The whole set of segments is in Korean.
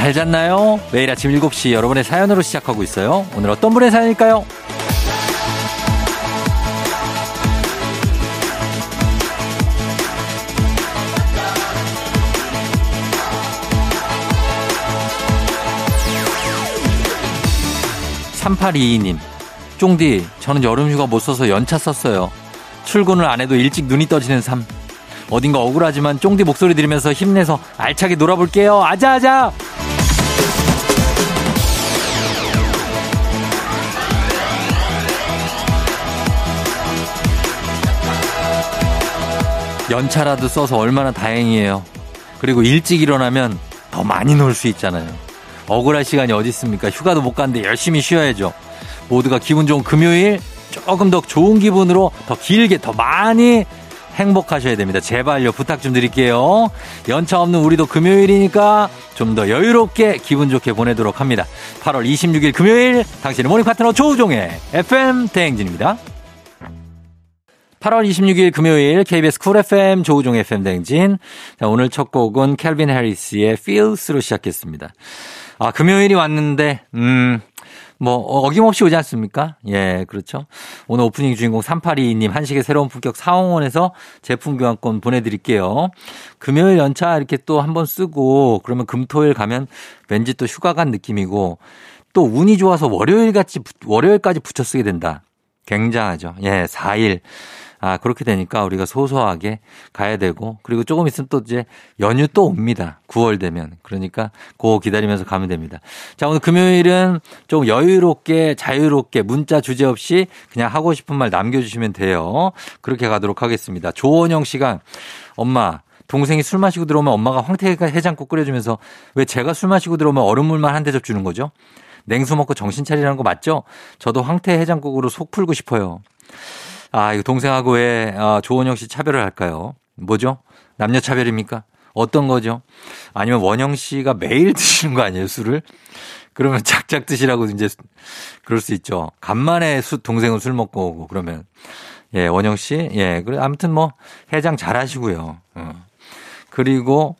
잘 잤나요? 매일 아침 7시 여러분의 사연으로 시작하고 있어요. 오늘 어떤 분의 사연일까요? 3822님, 쫑디, 저는 여름휴가 못 써서 연차 썼어요. 출근을 안 해도 일찍 눈이 떠지는 삶. 어딘가 억울하지만 쫑디 목소리 들으면서 힘내서 알차게 놀아볼게요. 아자아자! 연차라도 써서 얼마나 다행이에요. 그리고 일찍 일어나면 더 많이 놀 수 있잖아요. 억울할 시간이 어디 있습니까? 휴가도 못 갔는데 열심히 쉬어야죠. 모두가 기분 좋은 금요일 조금 더 좋은 기분으로 더 길게 더 많이 행복하셔야 됩니다. 제발요 부탁 좀 드릴게요. 연차 없는 우리도 금요일이니까 좀 더 여유롭게 기분 좋게 보내도록 합니다. 8월 26일 금요일 당신의 morning 파트너 조우종의 FM 대행진입니다. 8월 26일 금요일 KBS 쿨 FM 조우종 FM 대행진. 자, 오늘 첫 곡은 캘빈 해리스의 Feels로 시작했습니다. 아, 금요일이 왔는데, 음, 뭐, 어김없이 오지 않습니까? 예, 그렇죠. 오늘 오프닝 주인공 3822님 한식의 새로운 품격 사홍원에서 제품 교환권 보내드릴게요. 금요일 연차 이렇게 또 한 번 쓰고, 그러면 금토일 가면 왠지 또 휴가 간 느낌이고, 또 운이 좋아서 월요일 같이, 월요일까지 붙여 쓰게 된다. 굉장하죠. 예, 4일. 아, 그렇게 되니까 우리가 소소하게 가야 되고, 그리고 조금 있으면 또 이제 연휴 또 옵니다. 9월 되면. 그러니까 그거 기다리면서 가면 됩니다. 자, 오늘 금요일은 좀 여유롭게, 자유롭게 문자 주제 없이 그냥 하고 싶은 말 남겨주시면 돼요. 그렇게 가도록 하겠습니다. 조원영 씨가 엄마, 동생이 술 마시고 들어오면 엄마가 황태 해장국 끓여주면서 왜 제가 술 마시고 들어오면 얼음물만 한 대접 주는 거죠? 냉수 먹고 정신 차리라는 거 맞죠? 저도 황태 해장국으로 속 풀고 싶어요. 아, 이거 동생하고 왜 아, 조원영 씨 차별을 할까요? 뭐죠? 남녀 차별입니까? 어떤 거죠? 아니면 원영 씨가 매일 드시는 거 아니에요, 술을? 그러면 작작 드시라고 이제 그럴 수 있죠. 간만에 수, 동생은 술 먹고 오고 그러면 예, 원영 씨. 예, 그래 아무튼 뭐 해장 잘 하시고요. 어. 그리고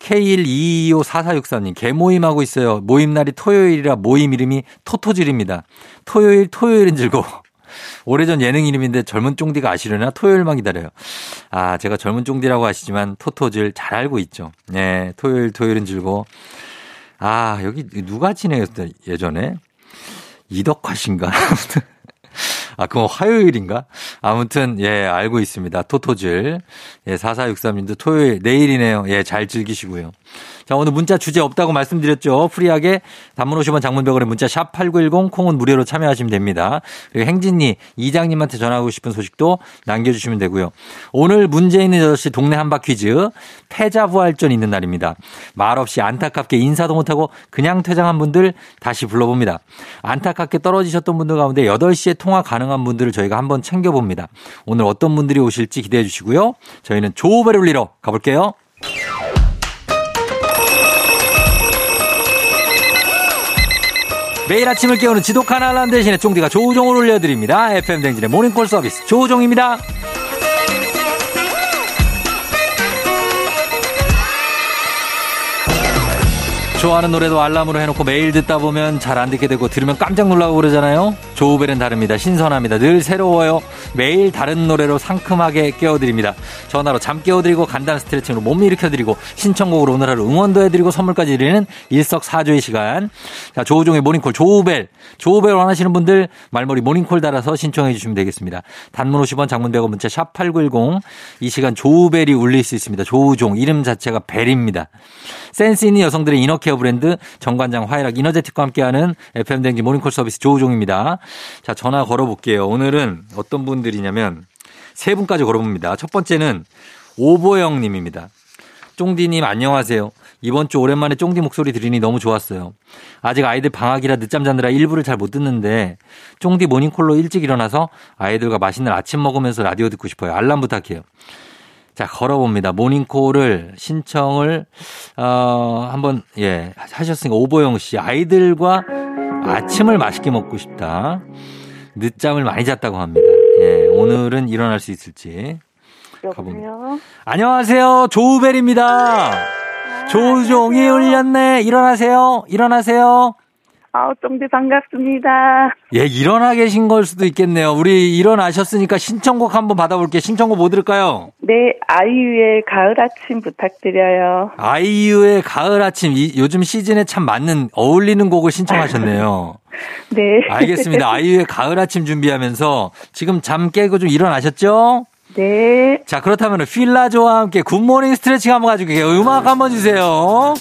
K122544464님, 개모임하고 있어요. 모임 날이 토요일이라 모임 이름이 토토질입니다. 토요일, 토요일은 즐거워. 오래전 예능 이름인데 젊은 쫑디가 아시려나 토요일만 기다려요. 아, 제가 젊은 쫑디라고 하시지만 토토질 잘 알고 있죠. 네, 토요일, 토요일은 즐거워. 아, 여기 누가 진행했어 예전에? 이덕화 씨인가? 아, 그건 화요일인가? 아무튼, 예, 알고 있습니다. 토토즐. 예, 4463님도 토요일, 내일이네요. 예, 잘 즐기시고요. 자, 오늘 문자 주제 없다고 말씀드렸죠. 프리하게 단문 50원 장문벽으로 문자 샵 8910 콩은 무료로 참여하시면 됩니다. 그리고 행진이 이장님한테 전하고 싶은 소식도 남겨주시면 되고요. 오늘 문제 있는 8시 동네 한바 퀴즈 패자부활전 있는 날입니다. 말없이 안타깝게 인사도 못하고 그냥 퇴장한 분들 다시 불러봅니다. 안타깝게 떨어지셨던 분들 가운데 8시에 통화 가능 한 분들을 저희가 한번 챙겨봅니다. 오늘 어떤 분들이 오실지 기대해 주시고요. 저희는 조우배를 울리러 가볼게요. 매일 아침을 깨우는 지독한 알람 대신에 쫑디가 조우종을 올려드립니다. FM 댕진의 모닝콜 서비스 조우종입니다. 좋아하는 노래도 알람으로 해놓고 매일 듣다 보면 잘 안 듣게 되고 들으면 깜짝 놀라고 그러잖아요. 조우벨은 다릅니다. 신선합니다. 늘 새로워요. 매일 다른 노래로 상큼하게 깨워드립니다. 전화로 잠 깨워드리고 간단한 스트레칭으로 몸 일으켜드리고 신청곡으로 오늘 하루 응원도 해드리고 선물까지 드리는 일석사조의 시간. 자, 조우종의 모닝콜 조우벨. 조우벨 원하시는 분들 말머리 모닝콜 달아서 신청해 주시면 되겠습니다. 단문 50원 장문 100원 문자 샵 8910. 이 시간 조우벨이 울릴 수 있습니다. 조우종. 이름 자체가 벨입니다. 센스 있는 여성들의 inner care 브랜드 정관장 화이락 이너제틱과 함께하는 FM댕진 모닝콜 서비스 조우종입니다. 자, 전화 걸어볼게요. 오늘은 어떤 분들이냐면 세 분까지 걸어봅니다. 첫 번째는 오보영 님입니다. 쫑디님 안녕하세요. 이번 주 오랜만에 쫑디 목소리 들으니 너무 좋았어요. 아직 아이들 방학이라 늦잠 자느라 일부를 잘 못 듣는데 쫑디 모닝콜로 일찍 일어나서 아이들과 맛있는 아침 먹으면서 라디오 듣고 싶어요. 알람 부탁해요. 자, 걸어봅니다. 모닝콜을 신청을, 어, 한번, 예, 하셨으니까 오보영 씨. 아이들과 아침을 맛있게 먹고 싶다. 늦잠을 많이 잤다고 합니다. 예, 오늘은 일어날 수 있을지. 가봅니다. 안녕하세요. 조우벨입니다. 조종이 울렸네. 일어나세요. 일어나세요. 아우, 쫑디 반갑습니다. 예, 일어나 계신 걸 수도 있겠네요. 우리 일어나셨으니까 신청곡 한번 받아볼게요. 신청곡 뭐 들을까요? 네, 아이유의 가을 아침 부탁드려요. 아이유의 가을 아침. 이, 요즘 시즌에 참 맞는, 어울리는 곡을 신청하셨네요. 네. 알겠습니다. 아이유의 가을 아침 준비하면서 지금 잠 깨고 좀 일어나셨죠? 네. 자, 그렇다면 필라조와 함께 굿모닝 스트레칭 한번 가지고 계세요. 음악 한번 주세요.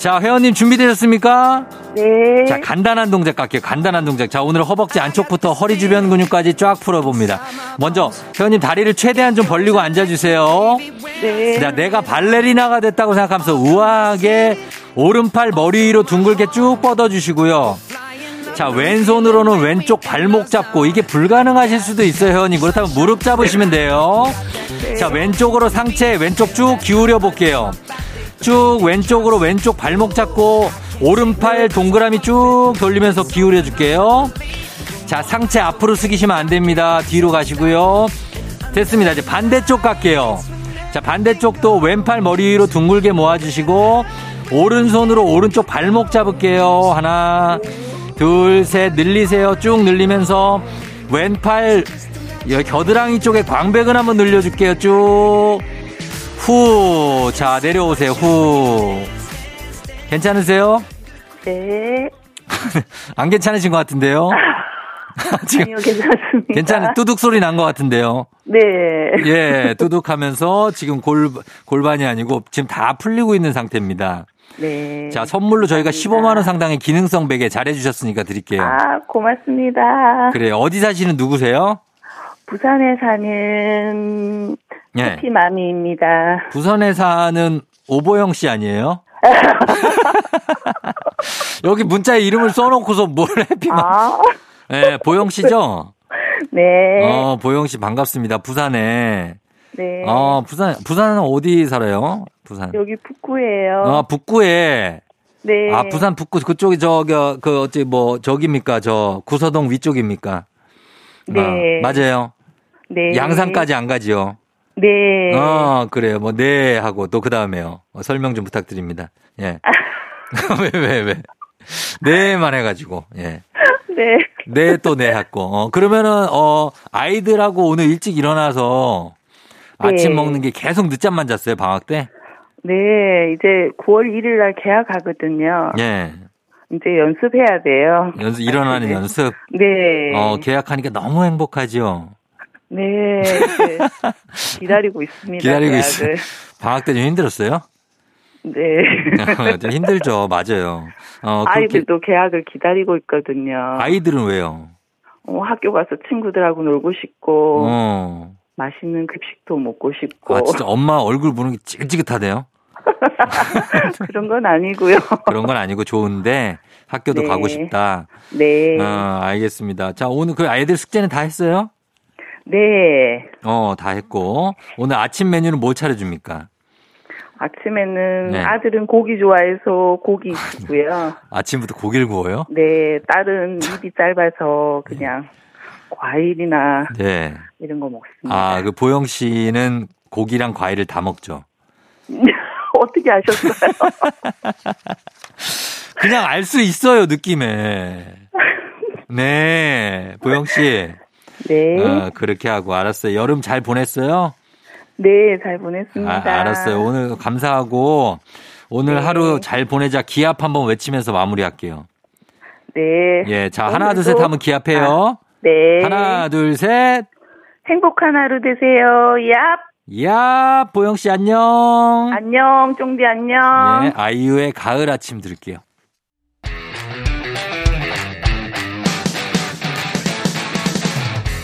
자, 회원님 준비되셨습니까? 네. 자, 간단한 동작 갈게요. 간단한 동작. 자, 오늘 허벅지 안쪽부터 허리 주변 근육까지 쫙 풀어봅니다. 먼저, 회원님 다리를 최대한 좀 벌리고 앉아주세요. 네. 자, 내가 발레리나가 됐다고 생각하면서 우아하게 오른팔 머리 위로 둥글게 쭉 뻗어주시고요. 자, 왼손으로는 왼쪽 발목 잡고 이게 불가능하실 수도 있어요, 회원님. 그렇다면 무릎 잡으시면 돼요. 자, 왼쪽으로 상체 왼쪽 쭉 기울여 볼게요. 쭉 왼쪽으로 왼쪽 발목 잡고 오른팔 동그라미 쭉 돌리면서 기울여 줄게요. 자, 상체 앞으로 숙이시면 안 됩니다. 뒤로 가시고요. 됐습니다. 이제 반대쪽 갈게요. 자, 반대쪽도 왼팔 머리 위로 둥글게 모아주시고, 오른손으로 오른쪽 발목 잡을게요. 하나, 둘, 셋, 늘리세요. 쭉 늘리면서, 왼팔, 겨드랑이 쪽에 광배근 한번 늘려줄게요. 쭉. 후. 자, 내려오세요. 후. 괜찮으세요? 네. 안 괜찮으신 것 같은데요? 지금 아니요, 괜찮습니다. 괜찮은 뚜둑 소리 난 것 같은데요. 네. 예, 뚜둑하면서 지금 골, 골반이 아니고 지금 다 풀리고 있는 상태입니다. 네. 자, 선물로 저희가 감사합니다. 15만 원 상당의 기능성 베개 잘해 주셨으니까 드릴게요. 아, 고맙습니다. 그래요. 어디 사시는 누구세요? 부산에 사는 예. 해피마미입니다. 부산에 사는 오보영 씨 아니에요? 여기 문자에 이름을 써놓고서 뭘 해피만. 아, 예, 보영 씨죠? 네. 어, 보영 씨 반갑습니다. 부산에. 네. 어, 부산, 부산은 어디 살아요? 부산. 여기 북구예요. 아, 북구에. 네. 아, 부산 북구 그쪽이 저기 그 어찌 뭐 저기입니까? 저 구서동 위쪽입니까? 네. 아, 맞아요. 네. 양산까지 안 가지요. 네. 어, 그래요. 뭐 네 하고 또 그 다음에요. 어, 설명 좀 부탁드립니다. 예. 왜 왜 왜? 네만 해 가지고. 예. 네. 네 또네 했고. 어, 그러면은 어 아이들하고 오늘 일찍 일어나서 아침 네. 먹는 게 계속 늦잠만 잤어요, 방학 때? 네. 이제 9월 1일 날 계약하거든요. 예. 이제 연습해야 돼요. 연습 일어나는 네. 연습. 네. 어, 계약하니까 너무 행복하죠. 네. 기다리고 있습니다. 기다리고. 있어요. 방학 때 좀 힘들었어요? 네. 좀 힘들죠. 맞아요. 어, 아이들도 계약을 기다리고 있거든요. 아이들은 왜요? 어, 학교 가서 친구들하고 놀고 싶고 어. 맛있는 급식도 먹고 싶고 아, 진짜 엄마 얼굴 보는 게 지긋지긋하대요? 그런 건 아니고요. 그런 건 아니고 좋은데 학교도 네. 가고 싶다. 네. 어, 알겠습니다. 자, 오늘 그 아이들 숙제는 다 했어요? 네. 어, 다 했고. 오늘 아침 메뉴는 뭘 차려줍니까? 아침에는 네. 아들은 고기 좋아해서 고기 있고요. 아침부터 고기를 구워요? 네, 딸은 입이 짧아서 그냥 과일이나 네. 이런 거 먹습니다. 아, 그 보영 씨는 고기랑 과일을 다 먹죠. 어떻게 아셨어요? 그냥 알 수 있어요, 느낌에. 네. 보영 씨. 네. 어, 그렇게 하고 알았어요. 여름 잘 보냈어요? 네, 잘 보냈습니다. 아, 알았어요. 오늘 감사하고 오늘 네. 하루 잘 보내자 기합 한번 외치면서 마무리할게요. 네. 예, 자 하나 둘 셋 하면 기합해요. 네. 하나 둘 셋. 행복한 하루 되세요. 얍. 야, 보영 씨 안녕. 안녕, 쫑디 안녕. 예, 아이유의 가을 아침 들을게요.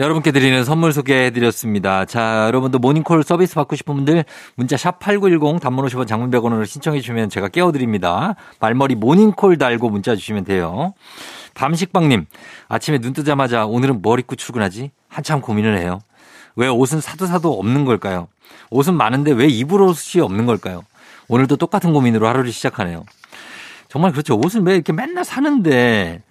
여러분께 드리는 선물 소개해드렸습니다. 자, 여러분도 모닝콜 서비스 받고 싶은 분들 문자 샵 8910 단문 50원 장문 100원으로 신청해 주시면 제가 깨워드립니다. 말머리 모닝콜 달고 문자 주시면 돼요. 밤식빵님, 아침에 눈 뜨자마자 오늘은 뭘 입고 출근하지? 한참 고민을 해요. 왜 옷은 사도 사도 없는 걸까요? 옷은 많은데 왜 입을 옷이 없는 걸까요? 오늘도 똑같은 고민으로 하루를 시작하네요. 정말 그렇죠. 옷은 왜 이렇게 맨날 사는데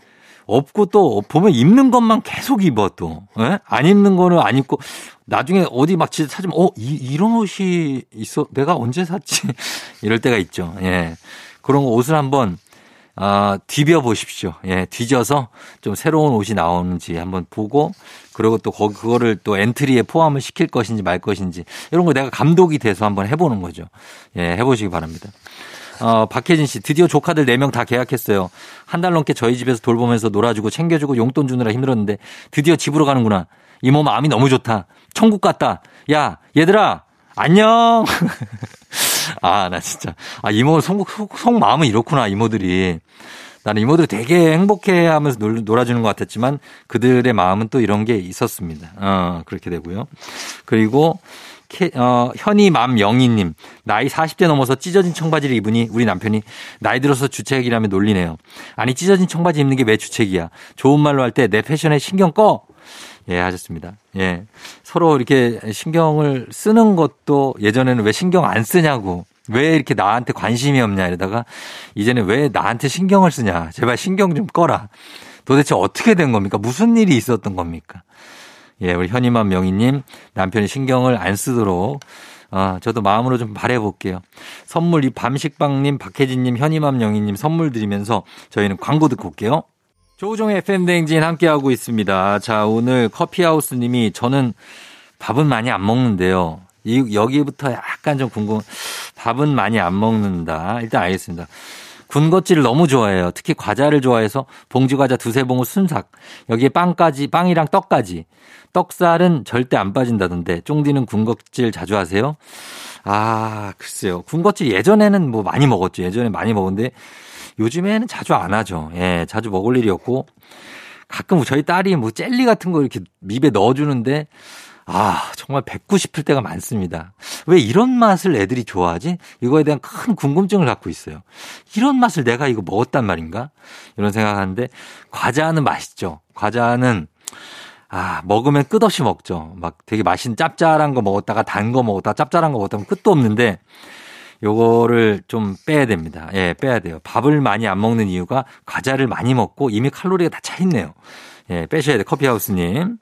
없고 또 보면 입는 것만 계속 입어 또. 예? 안 입는 거는 안 입고 나중에 어디 막 진짜 찾으면 어, 이, 이런 옷이 있어. 내가 언제 샀지? 이럴 때가 있죠. 예. 그런 거 옷을 한번 아, 뒤벼 보십시오. 예, 뒤져서 좀 새로운 옷이 나오는지 한번 보고, 그리고 또 거기, 그거를 또 엔트리에 포함을 시킬 것인지 말 것인지, 이런 거 내가 감독이 돼서 한번 해보는 거죠. 예, 해보시기 바랍니다. 어, 박혜진 씨, 드디어 조카들 4명 다 계약했어요. 한 달 넘게 저희 집에서 돌보면서 놀아주고 챙겨주고 용돈 주느라 힘들었는데 드디어 집으로 가는구나. 이모 마음이 너무 좋다. 천국 같다. 야, 얘들아, 안녕! 아, 나 진짜. 아, 이모 속, 속, 속 마음은 이렇구나, 이모들이. 나는 이모들 되게 행복해 하면서 놀, 놀아주는 것 같았지만 그들의 마음은 또 이런 게 있었습니다. 어, 그렇게 되고요. 그리고 어, 현이맘 영희님, 나이 40대 넘어서 찢어진 청바지를 입으니 우리 남편이 나이 들어서 주책이라며 놀리네요. 아니, 찢어진 청바지 입는 게 왜 주책이야? 좋은 말로 할 때 내 패션에 신경 꺼! 예, 하셨습니다. 예. 서로 이렇게 신경을 쓰는 것도 예전에는 왜 신경 안 쓰냐고. 왜 이렇게 나한테 관심이 없냐 이러다가 이제는 왜 나한테 신경을 쓰냐. 제발 신경 좀 꺼라. 도대체 어떻게 된 겁니까? 무슨 일이 있었던 겁니까? 예, 우리 현이만 명희님 남편이 신경을 안 쓰도록 아, 저도 마음으로 좀 바래볼게요. 선물 이 밤식빵님, 박혜진님, 현이맘 영희님 선물 드리면서 저희는 광고 듣고 올게요. 조우종의 FM대행진 함께하고 있습니다. 자, 오늘 커피하우스님이 저는 밥은 많이 안 먹는데요. 이, 여기부터 약간 좀 궁금, 밥은 많이 안 먹는다. 일단 알겠습니다. 군것질을 너무 좋아해요. 특히 과자를 좋아해서 봉지 과자 두세 봉을 순삭. 여기에 빵까지, 빵이랑 떡까지. 떡살은 절대 안 빠진다던데. 쫑디는 군것질 자주 하세요? 아, 글쎄요. 군것질 예전에는 뭐 많이 먹었죠. 예전에 많이 먹었는데 요즘에는 자주 안 하죠. 예, 자주 먹을 일이 없고 가끔 저희 딸이 뭐 젤리 같은 거 이렇게 입에 넣어주는데 아, 정말 뵙고 싶을 때가 많습니다. 왜 이런 맛을 애들이 좋아하지? 이거에 대한 큰 궁금증을 갖고 있어요. 이런 맛을 내가 이거 먹었단 말인가? 이런 생각하는데 과자는 맛있죠. 과자는 아, 먹으면 끝없이 먹죠. 막 되게 맛있는 짭짤한 거 먹었다가 단 거 먹었다가 짭짤한 거 먹었다가 끝도 없는데 요거를 좀 빼야 됩니다. 예, 빼야 돼요. 밥을 많이 안 먹는 이유가 과자를 많이 먹고 이미 칼로리가 다 차 있네요. 예, 빼셔야 돼. 커피하우스님.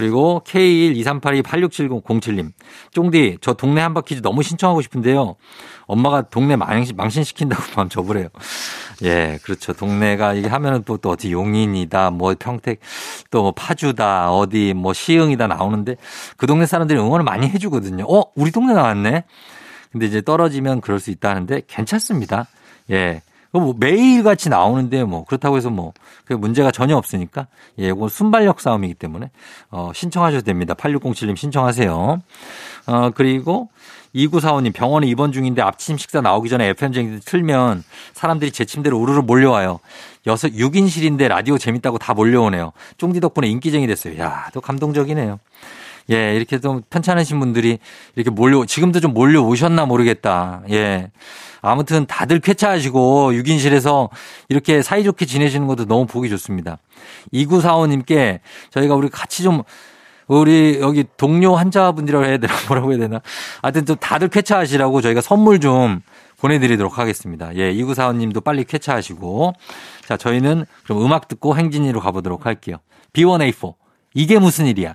그리고 K12382867007님. 쫑디, 저 동네 한바퀴즈 너무 신청하고 싶은데요. 엄마가 동네 망신, 망신시킨다고 마음 접으래요. 예, 그렇죠. 동네가 이게 하면은 또, 또 어디 용인이다, 뭐 평택, 또 뭐 파주다, 어디 뭐 시흥이다 나오는데 그 동네 사람들이 응원을 많이 해주거든요. 어, 우리 동네 나왔네? 근데 이제 떨어지면 그럴 수 있다는데 괜찮습니다. 예. 뭐 매일 같이 나오는데 뭐 그렇다고 해서 뭐 그 문제가 전혀 없으니까 예, 이건 순발력 싸움이기 때문에 어 신청하셔도 됩니다. 8607님 신청하세요. 어 그리고 2945님 병원에 입원 중인데 아침 식사 나오기 전에 FM쟁이 틀면 사람들이 제 침대로 우르르 몰려와요. 여섯 6인실인데 라디오 재밌다고 다 몰려오네요. 쫑디 덕분에 인기쟁이 됐어요. 야, 또 감동적이네요. 예, 이렇게 좀 편찮으신 분들이 이렇게 몰려, 지금도 좀 몰려오셨나 모르겠다. 예. 아무튼 다들 쾌차하시고 6인실에서 이렇게 사이좋게 지내시는 것도 너무 보기 좋습니다. 2945님께 저희가 우리 같이 좀 우리 여기 동료 환자분들이라고 해야 되나 뭐라고 해야 되나 하여튼 좀 다들 쾌차하시라고 저희가 선물 좀 보내드리도록 하겠습니다. 예, 2945님도 빨리 쾌차하시고 자 저희는 그럼 음악 듣고 행진이로 가보도록 할게요. B1A4 이게 무슨 일이야?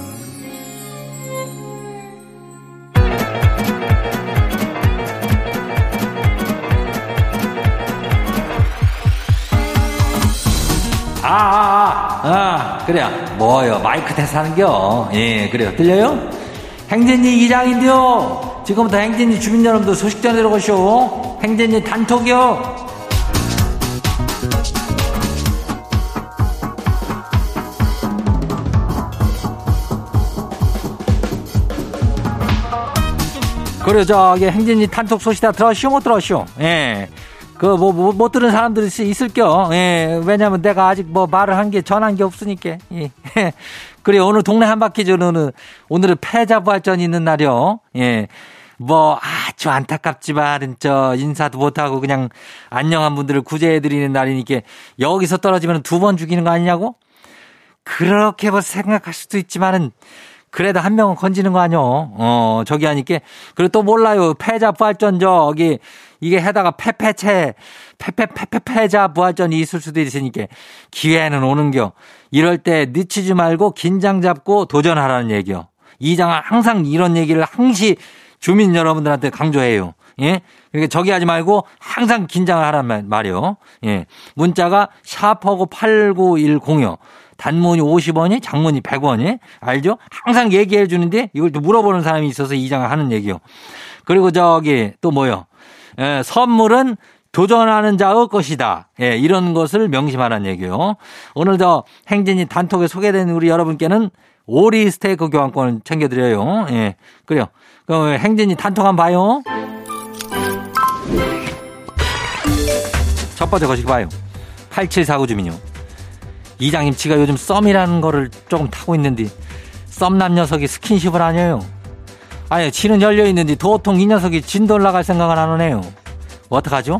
그래요. 뭐요? 마이크 테스트 하는겨? 예, 그래요. 들려요? 행진이 이장인데요. 지금부터 행진이 주민 여러분들 소식 전해러 가시오. 행진이 단톡이요. 그래, 저기 행진이 단톡 소식 다 들었시오? 못 들었시오? 예. 그, 뭐, 뭐, 못 들은 사람들이 있을 겨. 예, 왜냐면 내가 아직 뭐 말을 한 게, 전한 게 없으니까. 예. 그래, 오늘 동네 한 바퀴 저는 오늘은 패자 부활전이 있는 날이요. 예. 뭐, 아주 안타깝지만, 저, 인사도 못하고 그냥 안녕한 분들을 구제해드리는 날이니까 여기서 떨어지면 두 번 죽이는 거 아니냐고? 그렇게 뭐 생각할 수도 있지만은 그래도 한 명은 건지는 거 아니요. 어, 저기 하니까. 그리고 또 몰라요. 패자 부활전 저기 이게 해다가 패패채, 패패패패패자 부활전이 있을 수도 있으니까 기회는 오는겨. 이럴 때 늦추지 말고 긴장 잡고 도전하라는 얘기요. 이장은 항상 이런 얘기를 항시 주민 여러분들한테 강조해요. 예? 그러니까 저기 하지 말고 항상 긴장을 하란 말이요. 예. 문자가 샤퍼고 8910이요. 단문이 50원이, 장문이 100원이. 알죠? 항상 얘기해 주는데 이걸 또 물어보는 사람이 있어서 이장을 하는 얘기요. 그리고 저기 또 뭐요? 예, 선물은 도전하는 자의 것이다. 예, 이런 것을 명심하라는 얘기요. 오늘 저 행진이 단톡에 소개된 우리 여러분께는 오리 스테이크 교환권을 챙겨드려요. 예, 그래요. 그럼 행진이 단톡 한번 봐요. 첫 번째 거시 봐요. 8749 주민요. 이장님, 지가 요즘 썸이라는 거를 조금 타고 있는데 썸남 녀석이 스킨십을 하냐요. 아니, 지는 열려 있는데 도통 이 녀석이 진도 올라갈 생각을 안 하네요. 뭐 어떡하죠?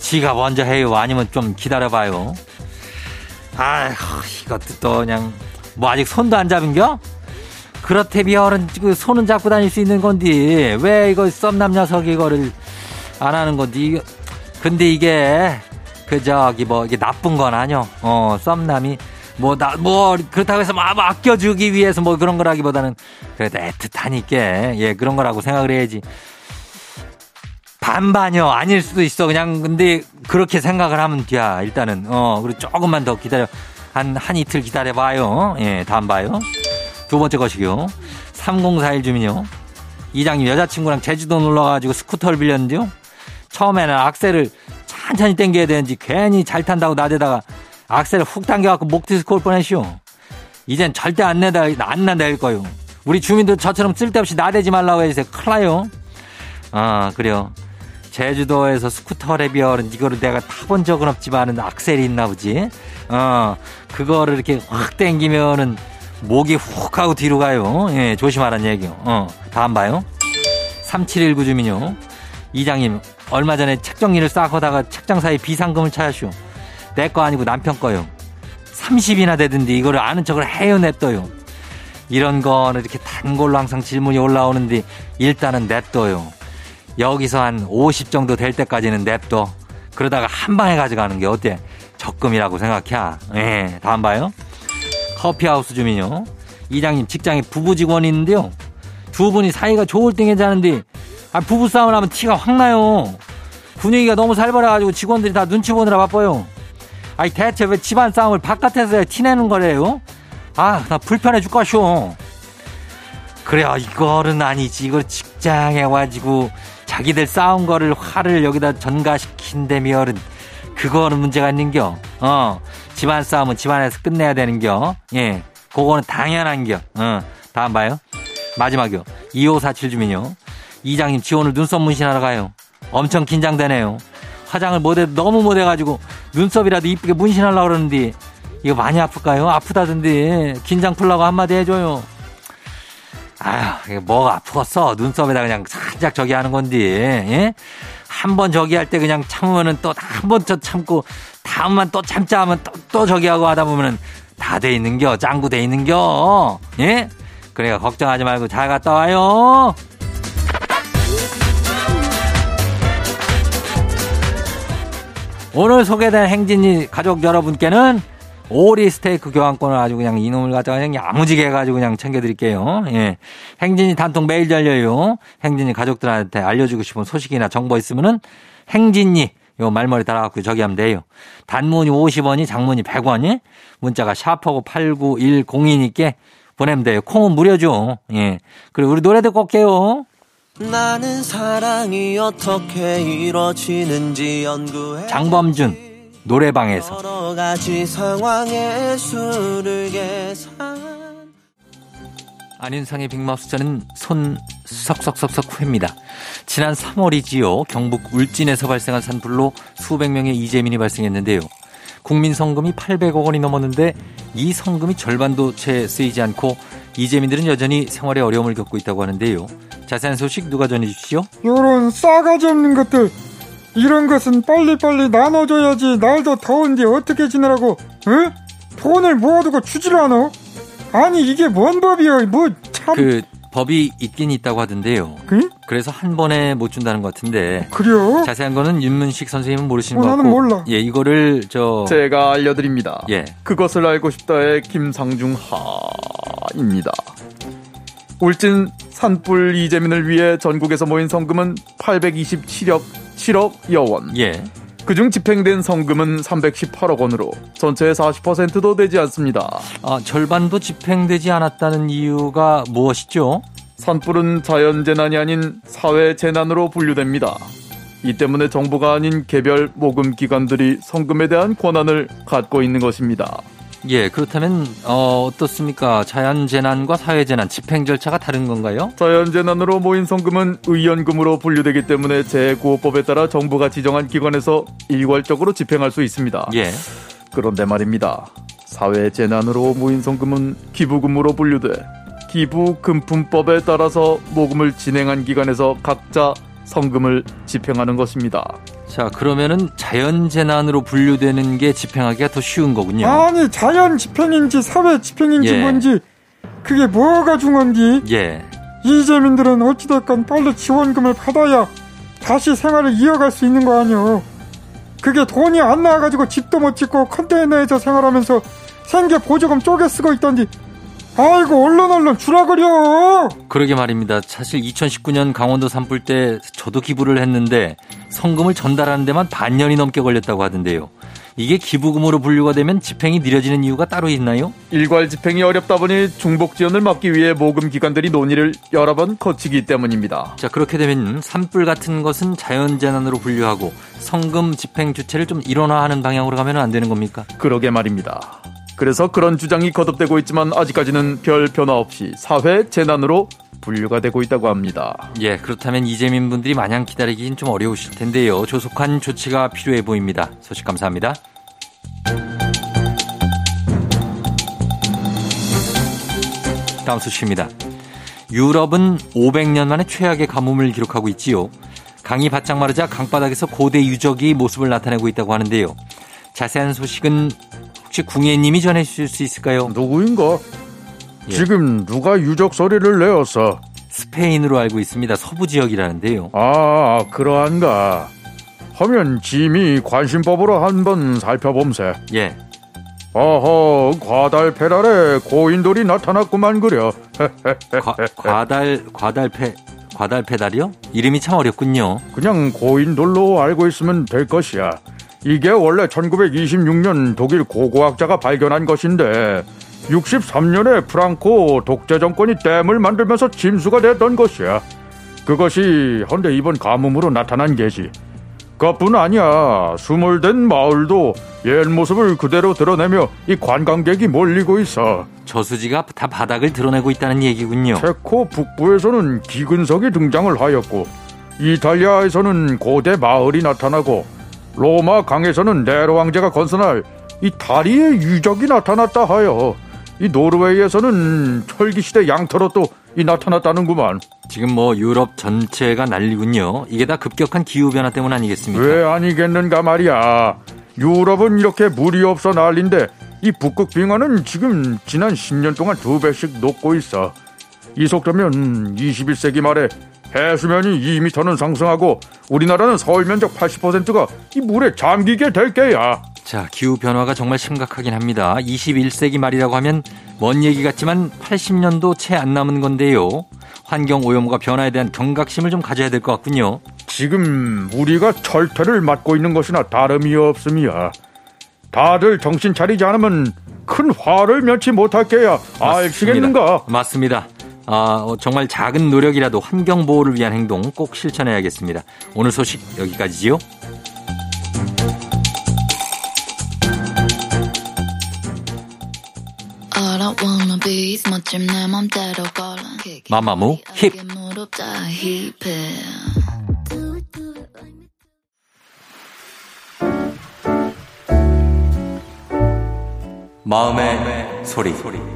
지가 먼저 해요. 아니면 좀 기다려봐요. 아휴, 이것도 또 그냥, 뭐 아직 손도 안 잡은겨? 그렇대 비어는 그 손은 잡고 다닐 수 있는 건데, 왜 이거 썸남 녀석이 이거를 안 하는 건데, 근데 이게, 그, 저기, 뭐, 이게 나쁜 건 아니요. 어, 썸남이 뭐, 나, 뭐, 그렇다고 해서 막 아껴주기 위해서 뭐 그런 거라기보다는 그래도 애틋하니까, 예, 그런 거라고 생각을 해야지. 반반이요. 아닐 수도 있어. 그냥, 근데 그렇게 생각을 하면 돼야, 일단은. 어, 그리고 조금만 더 기다려. 한, 한 이틀 기다려봐요. 예, 다음 봐요. 두 번째 것이요. 3041 주민요. 이장님 여자친구랑 제주도 놀러가지고 스쿠터를 빌렸는데요. 처음에는 악셀을 천천히 당겨야 되는지 괜히 잘 탄다고 나대다가 악셀을 훅 당겨갖고 목 디스크 올 뻔했쇼. 이젠 절대 안 내다, 안 나댈 거요. 우리 주민들 저처럼 쓸데없이 나대지 말라고 해주세요. 나요. 아, 그래요. 제주도에서 스쿠터 레비얼은 이거를 내가 타본 적은 없지만은 악셀이 있나 보지. 어, 그거를 이렇게 확 당기면은 목이 훅 하고 뒤로 가요. 예, 조심하라는 얘기요. 어, 다음 봐요. 3719 주민요. 이장님, 얼마 전에 책 정리를 싹 하다가 책장 사이 비상금을 찾았쇼. 내 거 아니고 남편 거요. 30이나 되던데 이거를 아는 척을 해요 냅둬요. 이런 거는 이렇게 단골로 항상 질문이 올라오는데 일단은 냅둬요. 여기서 한 50 정도 될 때까지는 냅둬. 그러다가 한 방에 가져가는 게 어때? 적금이라고 생각해. 예, 다음 봐요. 커피하우스 주민요. 이장님 직장에 부부 직원이 있는데요. 두 분이 사이가 좋을 때 괜찮은데 아, 부부싸움을 하면 티가 확 나요. 분위기가 너무 살벌해가지고 직원들이 다 눈치 보느라 바빠요. 아니 대체 왜 집안 싸움을 바깥에서 티내는 거래요? 아, 나 불편해 죽겠쇼. 그래요, 이거는 아니지. 이걸 직장에 와가지고 자기들 싸운 거를 화를 여기다 전가시킨다면은 그거는 문제가 있는겨. 어, 집안 싸움은 집안에서 끝내야 되는겨. 예, 그거는 당연한겨. 어, 다음 봐요. 마지막이요. 2547 주민요. 이장님 지원을 눈썹 문신하러 가요. 엄청 긴장되네요. 화장을 못해 너무 못해가지고 눈썹이라도 이쁘게 문신하려고 그러는데 이거 많이 아플까요? 아프다던데 긴장 풀라고 한마디 해줘요. 아휴, 뭐가 아프겠어. 눈썹에다 그냥 살짝 저기 하는 건데, 예? 한 번 저기 할 때 그냥 참으면은 또 한 번 더 참고 다음만 또 참자 하면 또, 또 저기 하고 하다 보면은 다 돼 있는겨. 짱구 돼 있는겨. 예? 그래요. 걱정하지 말고 잘 갔다 와요. 오늘 소개된 행진이 가족 여러분께는 오리 스테이크 교환권을 아주 그냥 이놈을 갖다가 그냥 야무지게 해가지고 그냥 챙겨드릴게요. 예. 행진이 단통 매일 열려요. 행진이 가족들한테 알려주고 싶은 소식이나 정보 있으면은 행진이 요 말머리 달아갖고 저기 하면 돼요. 단문이 50원이 장문이 100원이 문자가 샤퍼고 89102니께 보내면 돼요. 콩은 무료죠. 예. 그리고 우리 노래 듣고 올게요. 나는 사랑이 어떻게 이루어지는지 연구해 장범준 노래방에서 여러 가지 상황의 수를 계산 안윤상의 빅마우스 저는 손 석석석석 후입니다. 지난 3월이지요. 경북 울진에서 발생한 산불로 수백 명의 이재민이 발생했는데요. 국민 성금이 800억 원이 넘었는데 이 성금이 절반도 채 쓰이지 않고 이재민들은 여전히 생활에 어려움을 겪고 있다고 하는데요. 자세한 소식 누가 전해주시죠? 요런 싸가지 없는 것들 이런 것은 빨리빨리 나눠줘야지 날도 더운데 어떻게 지내라고 어? 돈을 모아두고 주지를 않아? 아니 이게 뭔 법이야 뭐참 그 법이 있긴 있다고 하던데요. 그? 그래서 한 번에 못 준다는 것 같은데 그래요? 자세한 거는 윤문식 선생님은 모르시는 어, 것 같고 나는 몰라. 예 이거를 저 제가 알려드립니다. 예. 그것을 알고 싶다의 김상중 하 입니다. 울진 산불 이재민을 위해 전국에서 모인 성금은 827억 7억 여 원. 예. 그중 집행된 성금은 318억 원으로 전체의 40%도 되지 않습니다. 아, 절반도 집행되지 않았다는 이유가 무엇이죠? 산불은 자연재난이 아닌 사회재난으로 분류됩니다. 이 때문에 정부가 아닌 개별 모금 기관들이 성금에 대한 권한을 갖고 있는 것입니다. 예, 그렇다면 어, 어떻습니까? 자연재난과 사회재난 집행 절차가 다른 건가요? 자연재난으로 모인 성금은 의연금으로 분류되기 때문에 재구호법에 따라 정부가 지정한 기관에서 일괄적으로 집행할 수 있습니다. 예. 그런데 말입니다. 사회재난으로 모인 성금은 기부금으로 분류돼 기부금품법에 따라서 모금을 진행한 기관에서 각자 성금을 집행하는 것입니다. 자, 그러면은 자연 재난으로 분류되는 게 집행하기가 더 쉬운 거군요. 아니 자연 집행인지 사회 집행인지 예. 뭔지 그게 뭐가 중요한디 예. 이재민들은 어찌됐건 빨리 지원금을 받아야 다시 생활을 이어갈 수 있는 거 아니오 그게 돈이 안 나와가지고 집도 못 짓고 컨테이너에서 생활하면서 생계 보조금 쪼개 쓰고 있던디 아이고 얼른 얼른 주라 그려 그러게 말입니다. 사실 2019년 강원도 산불 때 저도 기부를 했는데 성금을 전달하는 데만 반년이 넘게 걸렸다고 하던데요. 이게 기부금으로 분류가 되면 집행이 느려지는 이유가 따로 있나요? 일괄 집행이 어렵다 보니 중복 지원을 막기 위해 모금 기관들이 논의를 여러 번 거치기 때문입니다. 자, 그렇게 되면 산불 같은 것은 자연 재난으로 분류하고 성금 집행 주체를 좀 일원화하는 방향으로 가면 안 되는 겁니까? 그러게 말입니다. 그래서 그런 주장이 거듭되고 있지만 아직까지는 별 변화 없이 사회 재난으로 분류가 되고 있다고 합니다. 예, 그렇다면 이재민 분들이 마냥 기다리긴 좀 어려우실 텐데요. 조속한 조치가 필요해 보입니다. 소식 감사합니다. 다음 소식입니다. 유럽은 500년 만에 최악의 가뭄을 기록하고 있지요. 강이 바짝 마르자 강바닥에서 고대 유적이 모습을 나타내고 있다고 하는데요. 자세한 소식은 혹시 궁예님이 전해주실 수 있을까요? 누구인가? 예. 지금 누가 유적 소리를 내었어? 스페인으로 알고 있습니다. 서부 지역이라는데요. 아, 그러한가? 하면 짐이 관심법으로 한번 살펴봄세. 예. 어허, 과달 페달에 고인돌이 나타났구만 그려. 과, 과달 과달페 과달 페달이요? 이름이 참 어렵군요. 그냥 고인돌로 알고 있으면 될 것이야. 이게 원래 1926년 독일 고고학자가 발견한 것인데 63년에 프랑코 독재 정권이 댐을 만들면서 짐수가 됐던 것이야. 그것이 헌데 이번 가뭄으로 나타난 게지. 그뿐 아니야. 수몰된 마을도 옛 모습을 그대로 드러내며 이 관광객이 몰리고 있어. 저수지가 다 바닥을 드러내고 있다는 얘기군요. 체코 북부에서는 기근석이 등장을 하였고 이탈리아에서는 고대 마을이 나타나고 로마 강에서는 네로 왕제가 건설할 이 다리의 유적이 나타났다 하여 이 노르웨이에서는 철기시대 양터로 또 이 나타났다는구만. 지금 뭐 유럽 전체가 난리군요. 이게 다 급격한 기후변화 때문 아니겠습니까? 왜 아니겠는가 말이야. 유럽은 이렇게 물이 없어 난린데 이 북극 빙하는 지금 지난 10년 동안 두 배씩 녹고 있어. 이 속도면 21세기 말에 해수면이 2m는 상승하고 우리나라는 서울 면적 80%가 이 물에 잠기게 될 게야. 자, 기후 변화가 정말 심각하긴 합니다. 21세기 말이라고 하면 먼 얘기 같지만 80년도 채 안 남은 건데요. 환경 오염과 변화에 대한 경각심을 좀 가져야 될 것 같군요. 지금 우리가 철퇴를 맞고 있는 것이나 다름이 없음이야. 다들 정신 차리지 않으면 큰 화를 면치 못할 게야. 아시겠는가? 맞습니다. 아, 어, 정말 작은 노력이라도 환경 보호를 위한 행동 꼭 실천해야겠습니다. 오늘 소식 여기까지지요. 마마무 힙 힙해 마음의 소리.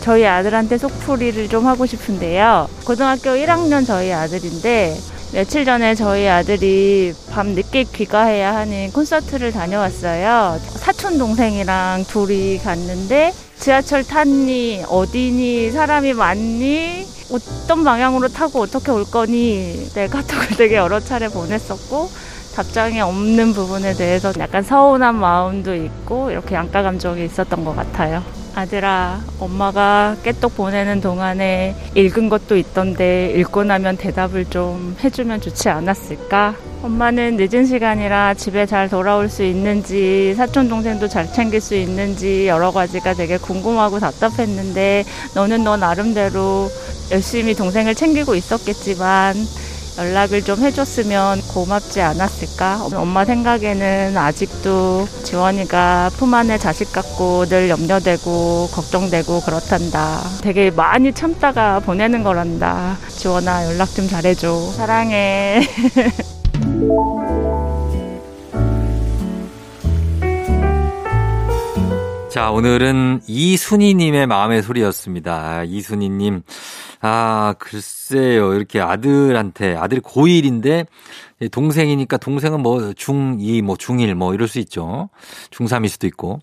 저희 아들한테 속풀이를 좀 하고 싶은데요. 고등학교 1학년 저희 아들인데 며칠 전에 저희 아들이 밤 늦게 귀가해야 하는 콘서트를 다녀왔어요. 사촌 동생이랑 둘이 갔는데 지하철 탔니 어디니 사람이 많니 어떤 방향으로 타고 어떻게 올 거니 내 카톡을 되게 여러 차례 보냈었고 답장이 없는 부분에 대해서 약간 서운한 마음도 있고 이렇게 양가 감정이 있었던 것 같아요. 아들아, 엄마가 깨똑 보내는 동안에 읽은 것도 있던데 읽고 나면 대답을 좀 해주면 좋지 않았을까? 엄마는 늦은 시간이라 집에 잘 돌아올 수 있는지 사촌 동생도 잘 챙길 수 있는지 여러 가지가 되게 궁금하고 답답했는데 너는 너 나름대로 열심히 동생을 챙기고 있었겠지만 연락을 좀 해줬으면 고맙지 않았을까? 엄마 생각에는 아직도 지원이가 품 안에 자식 같고 늘 염려되고 걱정되고 그렇단다. 되게 많이 참다가 보내는 거란다. 지원아 연락 좀 잘해줘. 사랑해. 자, 오늘은 이순희님의 마음의 소리였습니다. 이순희님. 아, 글쎄요. 이렇게 아들한테, 아들이 고1인데, 동생이니까 동생은 뭐 중2, 뭐 중1, 뭐 이럴 수 있죠. 중3일 수도 있고.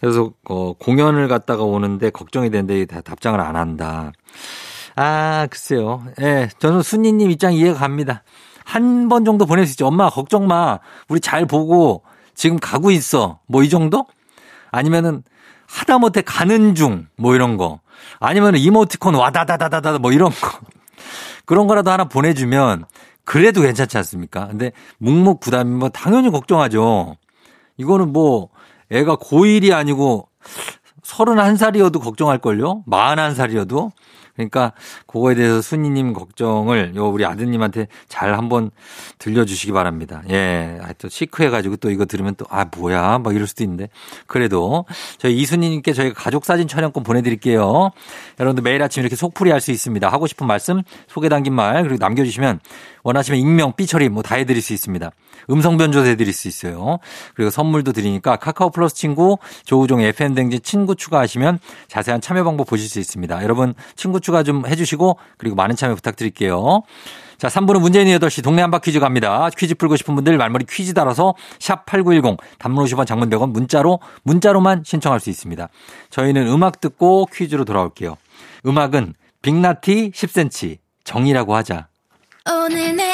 그래서, 어, 공연을 갔다가 오는데 걱정이 되는데 다 답장을 안 한다. 아, 글쎄요. 예, 저는 순이님 입장 이해가 갑니다. 한 번 정도 보낼 수 있죠. 엄마, 걱정 마. 우리 잘 보고 지금 가고 있어. 뭐 이 정도? 아니면은 하다못해 가는 중 뭐 이런 거 아니면 이모티콘 와다다다다다 뭐 이런 거 그런 거라도 하나 보내주면 그래도 괜찮지 않습니까? 근데 묵묵부담이면 뭐 당연히 걱정하죠. 이거는 뭐 애가 고1이 아니고 31살이어도 걱정할걸요? 41살이어도? 그러니까 그거에 대해서 순이님 걱정을 요 우리 아드님한테 잘 한번 들려주시기 바랍니다. 예, 하여튼 시크해가지고 또 이거 들으면 또 아 뭐야 막 이럴 수도 있는데 그래도 저희 이순이님께 저희가 가족 사진 촬영권 보내드릴게요. 여러분들 매일 아침 이렇게 속풀이 할 수 있습니다. 하고 싶은 말씀 소개 담긴 말 그리고 남겨주시면 원하시면 익명 삐처리 뭐 다 해드릴 수 있습니다. 음성 변조도 해드릴 수 있어요. 그리고 선물도 드리니까 카카오 플러스 친구 조우종 FM 댕진 친구 추가하시면 자세한 참여 방법 보실 수 있습니다. 여러분 친구 추가 좀 해주시고 그리고 많은 참여 부탁드릴게요. 자, 3부는 문재인의 8시 동네 한바 퀴즈 갑니다. 퀴즈 풀고 싶은 분들 말머리 퀴즈 달아서 샵 8910 단문 50원 장문 100원 문자로 문자로만 신청할 수 있습니다. 저희는 음악 듣고 퀴즈로 돌아올게요. 음악은 빅나티 10cm 정이라고 하자. 오늘 내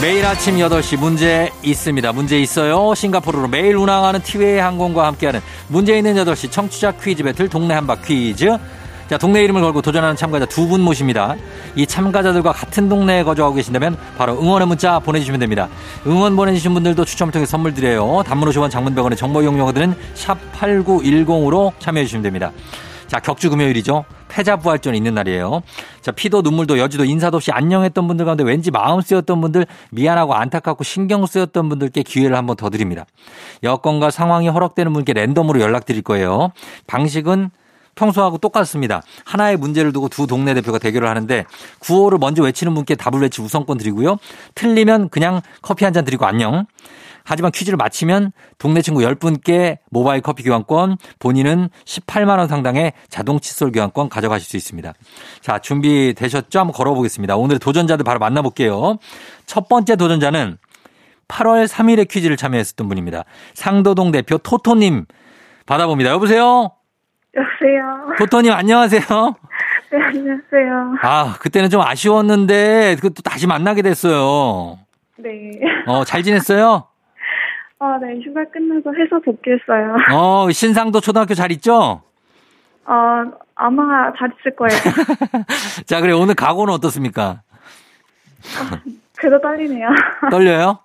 매일 아침 8시 문제 있습니다. 문제 있어요. 싱가포르로 매일 운항하는 티웨이 항공과 함께하는 문제 있는 8시 청취자 퀴즈 배틀 동네 한바 퀴즈 자, 동네 이름을 걸고 도전하는 참가자 두 분 모십니다. 이 참가자들과 같은 동네에 거주하고 계신다면 바로 응원의 문자 보내주시면 됩니다. 응원 보내주신 분들도 추첨을 통해 선물 드려요. 단문 50원 장문병원의 정보 이용료들은 샵 8910으로 참여해주시면 됩니다. 자, 격주 금요일이죠. 패자부활전 있는 날이에요. 자, 피도 눈물도 여지도 인사도 없이 안녕했던 분들 가운데 왠지 마음 쓰였던 분들, 미안하고 안타깝고 신경 쓰였던 분들께 기회를 한번 더 드립니다. 여건과 상황이 허락되는 분께 랜덤으로 연락드릴 거예요. 방식은 평소하고 똑같습니다. 하나의 문제를 두고 두 동네 대표가 대결을 하는데 구호를 먼저 외치는 분께 답을 외치 우선권 드리고요. 틀리면 그냥 커피 한 잔 드리고 안녕. 하지만 퀴즈를 마치면 동네 친구 10분께 모바일 커피 교환권, 본인은 18만 원 상당의 자동 칫솔 교환권 가져가실 수 있습니다. 자, 준비되셨죠? 한번 걸어보겠습니다. 오늘의 도전자들 바로 만나볼게요. 첫 번째 도전자는 8월 3일에 퀴즈를 참여했었던 분입니다. 상도동 대표 토토님 받아봅니다. 여보세요? 여보세요. 토토님 안녕하세요. 네, 안녕하세요. 아, 그때는 좀 아쉬웠는데 그 또 다시 만나게 됐어요. 네. 어, 잘 지냈어요? 아, 네, 휴가 끝나서 회사 복귀했어요. 어, 신상도 초등학교 잘 있죠? 어, 아마 잘 있을 거예요. 자, 그래 오늘 각오는 어떻습니까? 그래도 떨리네요. 떨려요?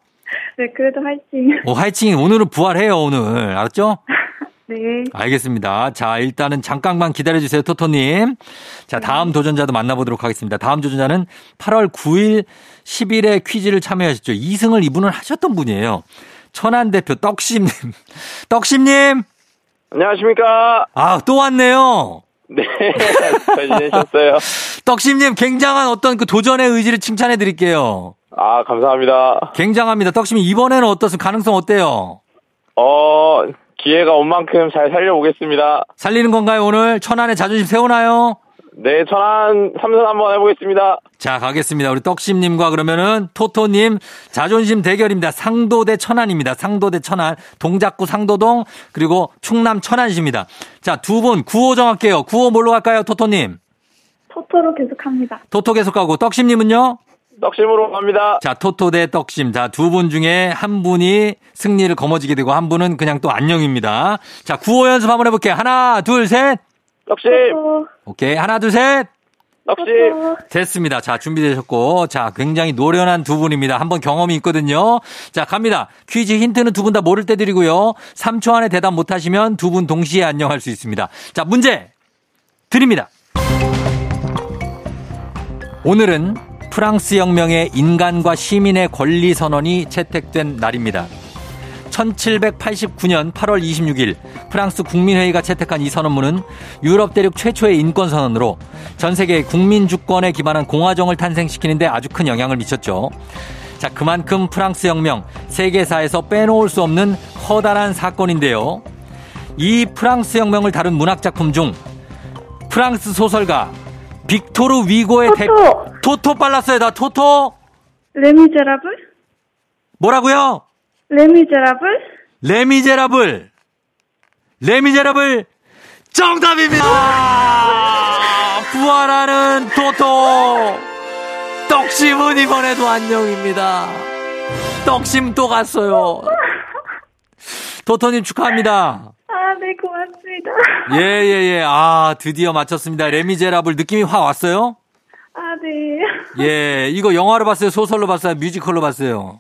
네, 그래도 화이팅. 오, 화이팅. 오늘은 부활해요, 오늘. 알았죠? 네. 알겠습니다. 자, 일단은 잠깐만 기다려주세요, 토토님. 자, 다음 도전자도 만나보도록 하겠습니다. 다음 도전자는 8월 9일, 10일에 퀴즈를 참여하셨죠. 2승을 이분은 하셨던 분이에요. 천안 대표 떡심님. 떡심님! 안녕하십니까. 아, 또 왔네요. 네. 잘 지내셨어요? 떡심님, 굉장한 어떤 그 도전의 의지를 칭찬해 드릴게요. 아, 감사합니다. 굉장합니다. 떡심이 이번에는 어떻습니까? 가능성 어때요? 어, 기회가 온 만큼 잘 살려보겠습니다. 살리는 건가요, 오늘? 천안의 자존심 세우나요? 네, 천안 삼선 한번 해보겠습니다. 자, 가겠습니다. 우리 떡심님과 그러면은 토토님 자존심 대결입니다. 상도 대 천안입니다. 상도 대 천안. 동작구 상도동 그리고 충남 천안시입니다. 자, 두 분 구호 정할게요. 구호 뭘로 갈까요, 토토님? 토토로 계속합니다. 토토 계속 가고 떡심님은요? 떡심으로 갑니다. 자, 토토 대 떡심. 자, 두 분 중에 한 분이 승리를 거머쥐게 되고 한 분은 그냥 또 안녕입니다. 자, 구호 연습 한번 해볼게요. 하나, 둘, 셋. 토토, 오케이. 하나, 둘, 셋. 토토. 됐습니다. 자, 준비되셨고. 자, 굉장히 노련한 두 분입니다. 한번 경험이 있거든요. 자, 갑니다. 퀴즈 힌트는 두 분 다 모를 때 드리고요. 3초 안에 대답 못 하시면 두 분 동시에 안녕할 수 있습니다. 자, 문제 드립니다. 오늘은 프랑스 혁명의 인간과 시민의 권리 선언이 채택된 날입니다. 1789년 8월 26일 프랑스 국민회의가 채택한 이 선언문은 유럽 대륙 최초의 인권 선언으로 전 세계 국민 주권에 기반한 공화정을 탄생시키는데 아주 큰 영향을 미쳤죠. 자, 그만큼 프랑스 혁명 세계사에서 빼놓을 수 없는 커다란 사건인데요. 이 프랑스 혁명을 다룬 문학 작품 중 프랑스 소설가 빅토르 위고의 대 토토. 토토 빨랐어요. 나 토토 레미제라블? 뭐라고요? 레미제라블? 레미제라블. 레미제라블 정답입니다. 부활하는 토토. 떡심은 이번에도 안녕입니다. 떡심 또 갔어요. 토토님 축하합니다. 아, 네, 고맙습니다. 예, 예, 예. 아, 드디어 맞췄습니다. 레미제라블 느낌이 확 왔어요? 아, 네. 예, 이거 영화로 봤어요? 소설로 봤어요? 뮤지컬로 봤어요?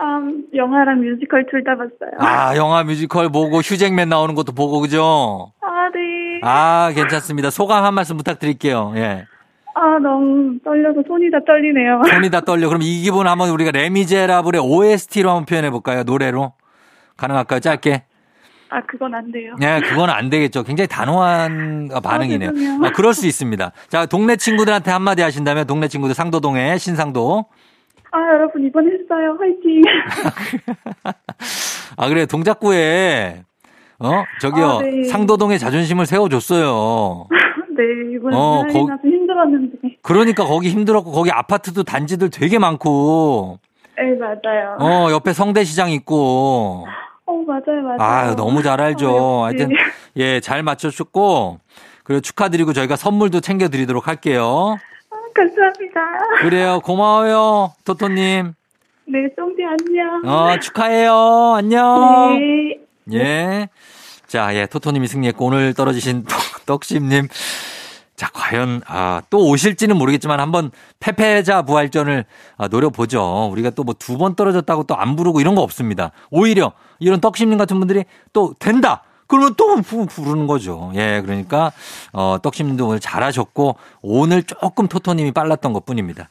음, 영화랑 뮤지컬 둘 다 봤어요. 아, 영화 뮤지컬 보고 휴잭맨 나오는 것도 보고, 그죠? 아, 네. 아, 괜찮습니다. 소감 한 말씀 부탁드릴게요. 예. 아, 너무 떨려서 손이 다 떨리네요. 손이 다 떨려. 그럼 이 기분 한번 우리가 레미제라블의 OST로 한번 표현해 볼까요? 노래로. 가능할까요? 짧게. 아, 그건 안 돼요. 네, 그건 안 되겠죠. 굉장히 단호한 반응이네요. 죄송해요. 아, 그럴 수 있습니다. 자, 동네 친구들한테 한마디 하신다면 동네 친구들 상도동에 신상도. 아, 여러분, 이번 했어요. 화이팅. 아, 그래, 동작구에, 어? 저기요, 아, 네. 상도동의 자존심을 세워줬어요. 네, 이번에 어, 어, 거- 좀 힘들었는데. 그러니까 거기 힘들었고, 거기 아파트도 단지들 되게 많고, 네, 맞아요. 어, 옆에 성대시장 있고, 어, 맞아요, 맞아요. 아유, 너무 잘 알죠. 어, 역시. 하여튼, 예, 잘 맞춰주셨고, 그리고 축하드리고 저희가 선물도 챙겨드리도록 할게요. 아, 감사합니다. 그래요. 고마워요. 토토님. 네, 쫑디 안녕. 어, 축하해요. 안녕. 네. 예. 자, 예, 토토님이 승리했고, 오늘 떨어지신 떡- 떡심님. 자, 과연, 아, 또 오실지는 모르겠지만 한번 패패자 부활전을 아, 노려보죠. 우리가 또 뭐 두 번 떨어졌다고 또 안 부르고 이런 거 없습니다. 오히려 이런 떡심님 같은 분들이 또 된다! 그러면 또 부, 부르는 거죠. 예, 그러니까, 어, 떡심님도 오늘 잘하셨고, 오늘 조금 토토님이 빨랐던 것 뿐입니다.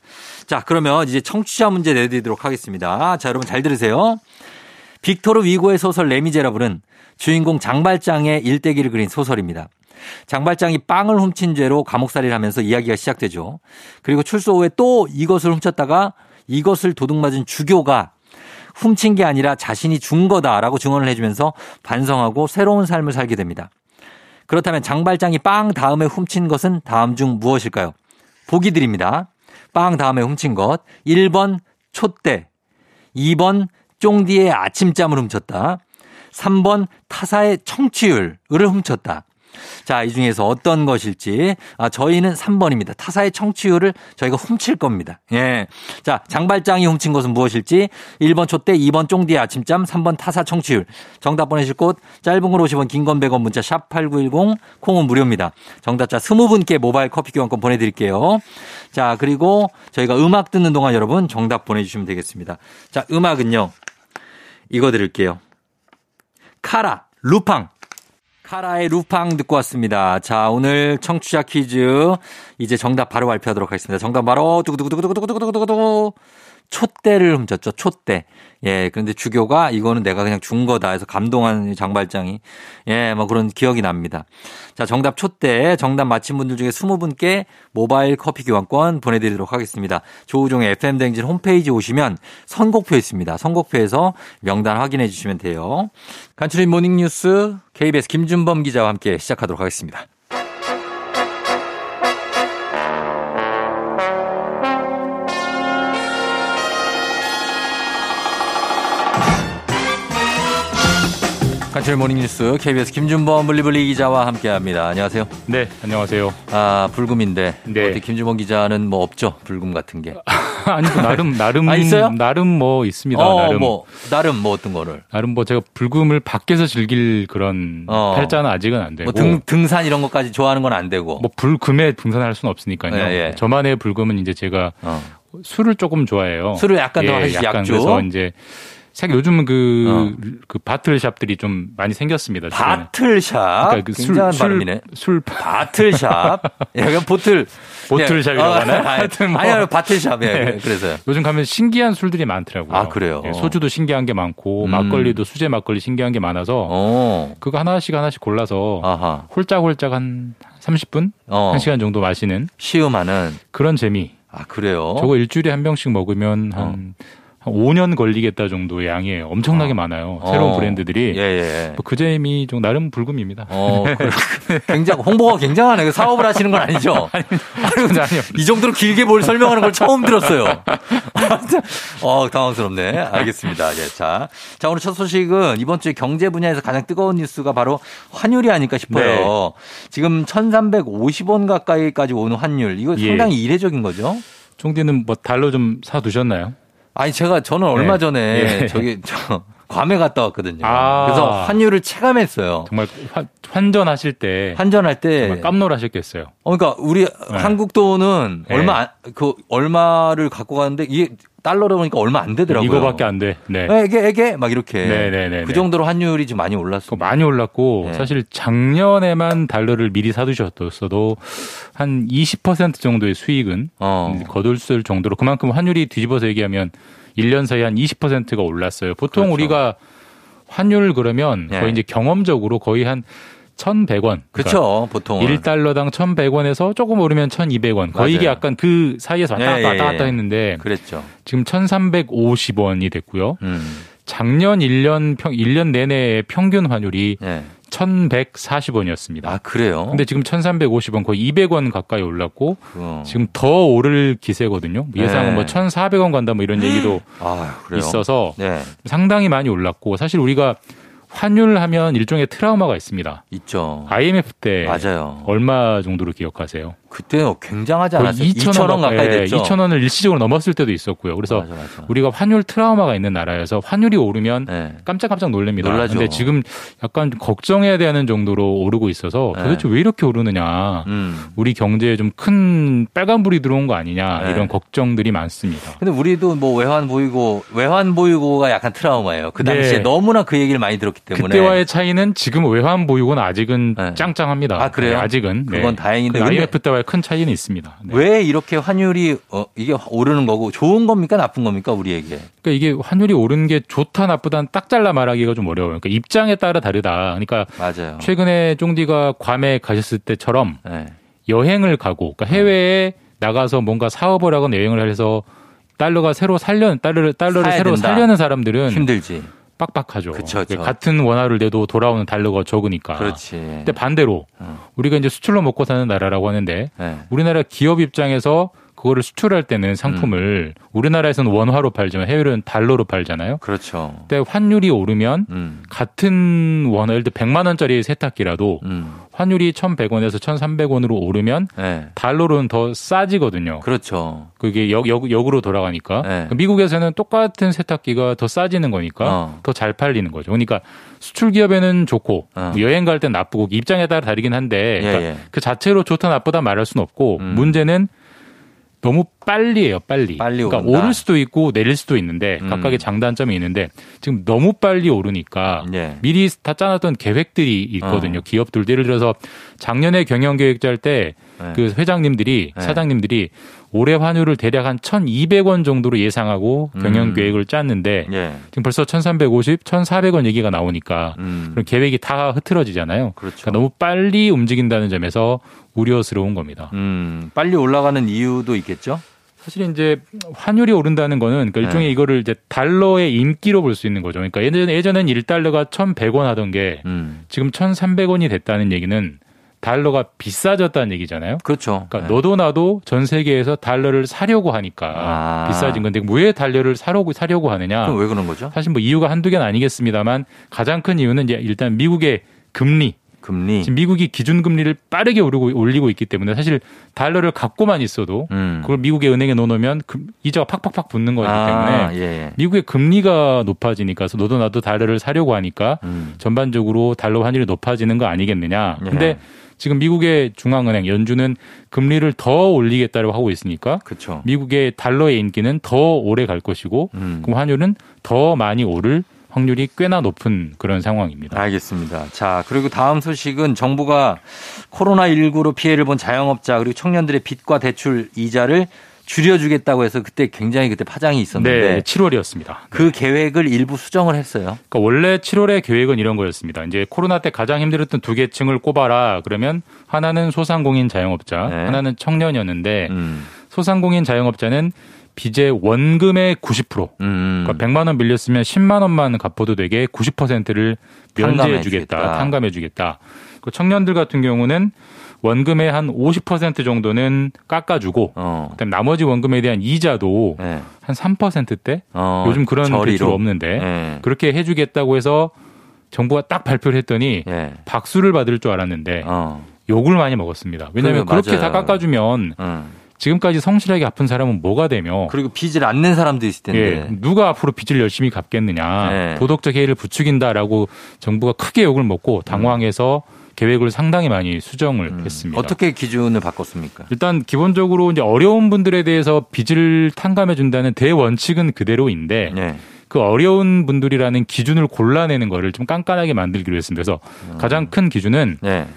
자, 그러면 이제 청취자 문제 내드리도록 하겠습니다. 자, 여러분 잘 들으세요. 빅토르 위고의 소설 레미제라블은 주인공 장발장의 일대기를 그린 소설입니다. 장발장이 빵을 훔친 죄로 감옥살이를 하면서 이야기가 시작되죠. 그리고 출소 후에 또 이것을 훔쳤다가 이것을 도둑맞은 주교가 훔친 게 아니라 자신이 준 거다라고 증언을 해주면서 반성하고 새로운 삶을 살게 됩니다. 그렇다면 장발장이 빵 다음에 훔친 것은 다음 중 무엇일까요? 보기 드립니다. 빵 다음에 훔친 것. 1번 촛대. 2번 쫑디의 아침잠을 훔쳤다. 3번 타사의 청취율을 훔쳤다. 자, 이 중에서 어떤 것일지. 아, 저희는 3번입니다. 타사의 청취율을 저희가 훔칠 겁니다. 예. 자, 장발장이 훔친 것은 무엇일지. 1번 촛대, 2번 쫑디의 아침잠, 3번 타사 청취율. 정답 보내실 곳 짧은 걸 50원, 긴 건 100원, 문자 샵 8910, 콩은 무료입니다. 정답자 20분께 모바일 커피 교환권 보내드릴게요. 자, 그리고 저희가 음악 듣는 동안 여러분 정답 보내주시면 되겠습니다. 자, 음악은요. 이거 드릴게요. 카라, 루팡. 카라의 루팡 듣고 왔습니다. 자, 오늘 청취자 퀴즈 이제 정답 바로 발표하도록 하겠습니다. 정답 바로 두구두구두구두구두구두구두구 촛대를 훔쳤죠. 촛대. 예, 그런데 주교가 이거는 내가 그냥 준 거다 해서 감동한 장발장이 예, 뭐 그런 기억이 납니다. 자, 정답 촛대 정답 맞힌 분들 중에 20분께 모바일 커피 교환권 보내드리도록 하겠습니다. 조우종의 FM 댕진 홈페이지 오시면 선곡표 있습니다. 선곡표에서 명단 확인해 주시면 돼요. 간추린 모닝뉴스 KBS 김준범 기자와 함께 시작하도록 하겠습니다. 간추린 모닝뉴스 KBS 김준범 블리블리 기자와 함께합니다. 안녕하세요. 네, 안녕하세요. 아 불금인데 네. 김준범 기자는 뭐 없죠 불금 같은 게. 아니 뭐 나름 나름 아, 있어요? 나름 뭐 있습니다. 어, 나름 뭐 나름 뭐 어떤 거를. 나름 뭐 제가 불금을 밖에서 즐길 그런 어. 팔자는 아직은 안 되고 뭐 등, 등산 이런 것까지 좋아하는 건 안 되고. 뭐 불금에 등산할 수는 없으니까요. 예, 예. 저만의 불금은 이제 제가 어. 술을 조금 좋아해요. 술을 약간 더 예, 하시- 약간 약주? 그래서 이제 생 요즘은 그, 그 바틀샵들이 좀 많이 생겼습니다. 주변에. 어. 바틀샵. 그러니까 그 술- 굉장한 술- 발음이네. 술 바틀샵. 약간 보틀. 보틀샵이라고 예. 하나요? 아, 하여튼 뭐. 아니, 아니, 바틀샵. 예. 네. 그래서요. 요즘 가면 신기한 술들이 많더라고요. 아, 그래요? 예, 소주도 신기한 게 많고 음. 막걸리도 수제 막걸리 신기한 게 많아서 어. 그거 하나씩 하나씩 골라서 아하. 홀짝홀짝 한 30분, 어. 한 1시간 정도 마시는 시음하는. 그런 재미. 아, 그래요? 저거 일주일에 한 병씩 먹으면 한, 한 5년 걸리겠다 정도의 양이 엄청나게 많아요. 새로운 어. 브랜드들이. 예, 예. 뭐 그 재미 좀 나름 불금입니다. 어. 굉장히, 홍보가 굉장하네. 사업을 하시는 건 아니죠? 아니요, 아니요. 이 정도로 길게 뭘 설명하는 걸 처음 들었어요. 어, 당황스럽네. 알겠습니다. 예, 자. 자, 오늘 첫 소식은 이번 주에 경제 분야에서 가장 뜨거운 뉴스가 바로 환율이 아닐까 싶어요. 네. 지금 1350원 가까이까지 오는 환율. 이거 예. 상당히 이례적인 거죠? 총디는 뭐 달러 좀 사두셨나요? 아니, 제가, 저는 얼마 네. 전에 예. 저기, 저, 괌에 갔다 왔거든요. 아. 그래서 환율을 체감했어요. 정말 환- 환전하실 때 환전할 때. 정말 깜놀하셨겠어요. 어, 그러니까 우리 한국 돈은 네. 얼마 안- 그 얼마를 갖고 가는데 이게 달러로 보니까 얼마 안 되더라고요. 이거밖에 안 돼. 네. 에게 에게 막 이렇게. 네네네. 그 정도로 환율이 좀 많이 올랐어. 많이 올랐고 네. 사실 작년에만 달러를 미리 사두셨어도 한 20% 정도의 수익은 어. 거둘 수 있을 정도로 그만큼 환율이 뒤집어서 얘기하면 1년 사이에 한 20%가 올랐어요. 보통 그렇죠. 우리가 환율 그러면 네. 거의 이제 경험적으로 거의 한 1,100원. 그렇죠. 보통은. 1달러당 1,100원에서 조금 오르면 1,200원. 거의 이게 맞아요. 약간 그 사이에서 왔다 예, 갔다 예, 왔다 갔다 예. 했는데 그랬죠. 지금 1,350원이 됐고요. 음. 작년 1년 평 1년 내내 평균 환율이 네. 1,140원이었습니다. 아, 그래요? 근데 지금 1,350원 거의 200원 가까이 올랐고 어. 지금 더 오를 기세거든요. 예상은 네. 뭐 1,400원 간다 뭐 이런 얘기도 아? 있어서 네. 상당히 많이 올랐고 사실 우리가 환율 하면 일종의 트라우마가 있습니다. 있죠. IMF 때 맞아요. 얼마 정도로 기억하세요? 그때 굉장하지 않았어요? 2천 2천 원 가까이 예, 됐죠. 2천 원을 일시적으로 넘었을 때도 있었고요. 그래서 맞아, 맞아. 우리가 환율 트라우마가 있는 나라여서 환율이 오르면 네. 깜짝깜짝 놀랍니다. 놀라죠. 근데 지금 약간 걱정해야 되는 정도로 오르고 있어서 네. 도대체 왜 이렇게 오르느냐. 음. 우리 경제에 좀 큰 빨간불이 들어온 거 아니냐 네. 이런 걱정들이 많습니다. 근데 우리도 뭐 외환 보이고 외환 보이고가 약간 트라우마예요. 그 당시에 네. 너무나 그 얘기를 많이 들었기 때문에 그때와의 차이는 지금 외환 보유고는 아직은 짱짱합니다. 아, 그래요? 네, 아직은 그건 다행인데 그근 데- IMF 때와의 큰 차이는 있습니다. 네. 왜 이렇게 환율이 어, 이게 오르는 거고 좋은 겁니까 나쁜 겁니까 우리에게? 그러니까 이게 환율이 오르는 게 좋다 나쁘다는 딱 잘라 말하기가 좀 어려워요. 그러니까 입장에 따라 다르다. 그러니까 맞아요. 최근에 쫑디가 괌에 가셨을 때처럼 네. 여행을 가고 그러니까 해외에 나가서 뭔가 사업을 하거나 여행을 해서 달러가 새로 살려 달러를 달러를 새로 된다. 살려는 사람들은 힘들지. 빡빡하죠. 그쵸, 그쵸. 같은 원화를 내도 돌아오는 달러가 적으니까. 그렇지. 근데 반대로 우리가 이제 수출로 먹고 사는 나라라고 하는데 네. 우리나라 기업 입장에서 그거를 수출할 때는 상품을 음. 우리나라에서는 원화로 팔지만 해외로는 달러로 팔잖아요. 그렇죠. 근데 환율이 오르면 음. 같은 원화, 예를 들어 100만 원짜리 세탁기라도 음. 환율이 1,100원에서 1,300원으로 오르면 네. 달러로는 더 싸지거든요. 그렇죠. 그게 역, 역, 역으로 돌아가니까. 네. 미국에서는 똑같은 세탁기가 더 싸지는 거니까 어. 더잘 팔리는 거죠. 그러니까 수출 기업에는 좋고 뭐 여행 갈땐 나쁘고 입장에 따라 다르긴 한데 예, 그러니까 예. 그 자체로 좋다 나쁘다 말할 수는 없고 음. 문제는 너무 빨리예요, 빨리. 빨리 그러니까 오른다. 오를 수도 있고 내릴 수도 있는데 음. 각각의 장단점이 있는데 지금 너무 빨리 오르니까 예. 미리 다 짜놨던 계획들이 있거든요. 어. 기업들도 예를 들어서 작년에 경영 계획 짤때 네. 그 회장님들이 네. 사장님들이 올해 환율을 대략 한 1,200원 정도로 예상하고 경영 음. 계획을 짰는데 예. 지금 벌써 1,350, 1,400원 얘기가 나오니까 음. 그럼 계획이 다 흐트러지잖아요. 그렇죠. 그러니까 너무 빨리 움직인다는 점에서 우려스러운 겁니다. 음. 빨리 올라가는 이유도 있겠죠? 사실 이제 환율이 오른다는 거는 그러니까 일종의 네. 이거를 이제 달러의 인기로 볼 수 있는 거죠. 그러니까 예전 예전엔 1달러가 1,100원 하던 게 음. 지금 1,300원이 됐다는 얘기는 달러가 비싸졌다는 얘기잖아요. 그렇죠. 그러니까 네. 너도 나도 전 세계에서 달러를 사려고 하니까 아. 비싸진 건데 왜 달러를 사려고 사려고 하느냐? 그럼 왜 그런 거죠? 사실 뭐 이유가 한두 개는 아니겠습니다만 가장 큰 이유는 이제 일단 미국의 금리 금리. 지금 미국이 기준 금리를 빠르게 오르고 올리고 있기 때문에 사실 달러를 갖고만 있어도 음. 그걸 미국의 은행에 넣어놓으면 금- 이자가 팍팍팍 붙는 거기 아, 때문에 예, 예. 미국의 금리가 높아지니까 너도 나도 달러를 사려고 하니까 음. 전반적으로 달러 환율이 높아지는 거 아니겠느냐. 예. 근데 지금 미국의 중앙은행 연준은 금리를 더 올리겠다고 하고 있으니까 그렇죠. 미국의 달러의 인기는 더 오래 갈 것이고 음. 그럼 환율은 더 많이 오를 확률이 꽤나 높은 그런 상황입니다. 알겠습니다. 자, 그리고 다음 소식은 정부가 코로나19로 피해를 본 자영업자 그리고 청년들의 빚과 대출 이자를 줄여주겠다고 해서 그때 굉장히 그때 파장이 있었는데 네, 7월이었습니다. 그 계획을 일부 수정을 했어요. 그러니까 원래 7월의 계획은 이런 거였습니다. 이제 코로나 때 가장 힘들었던 두 계층을 꼽아라. 그러면 하나는 소상공인 자영업자, 네. 하나는 청년이었는데 음. 소상공인 자영업자는 빚의 원금의 90%, 음. 그러니까 100만 원 빌렸으면 10만 원만 갚아도 되게 90%를 면제해 주겠다, 탕감해 주겠다. 탕감해 주겠다. 그 청년들 같은 경우는 원금의 한 50% 정도는 깎아주고, 어. 그다음 나머지 원금에 대한 이자도 네. 한 3%대 어, 요즘 그런. 대출 없는데 네. 그렇게 해주겠다고 해서 정부가 딱 발표를 했더니 예. 박수를 받을 줄 알았는데 어. 욕을 많이 먹었습니다. 왜냐하면 그렇게 다 맞아요. 깎아주면 음. 지금까지 성실하게 갚은 사람은 뭐가 되며 그리고 빚을 안 낸 사람도 있을 텐데. 예, 누가 앞으로 빚을 열심히 갚겠느냐 네. 도덕적 해이를 부추긴다라고 정부가 크게 욕을 먹고 당황해서 계획을 상당히 많이 수정을 했습니다. 음. 어떻게 기준을 바꿨습니까? 일단 기본적으로 이제 어려운 분들에 대해서 빚을 탕감해 준다는 대원칙은 그대로인데 네. 그 어려운 분들이라는 기준을 골라내는 거를 좀 깐깐하게 만들기로 했습니다. 그래서 가장 큰 기준은 네.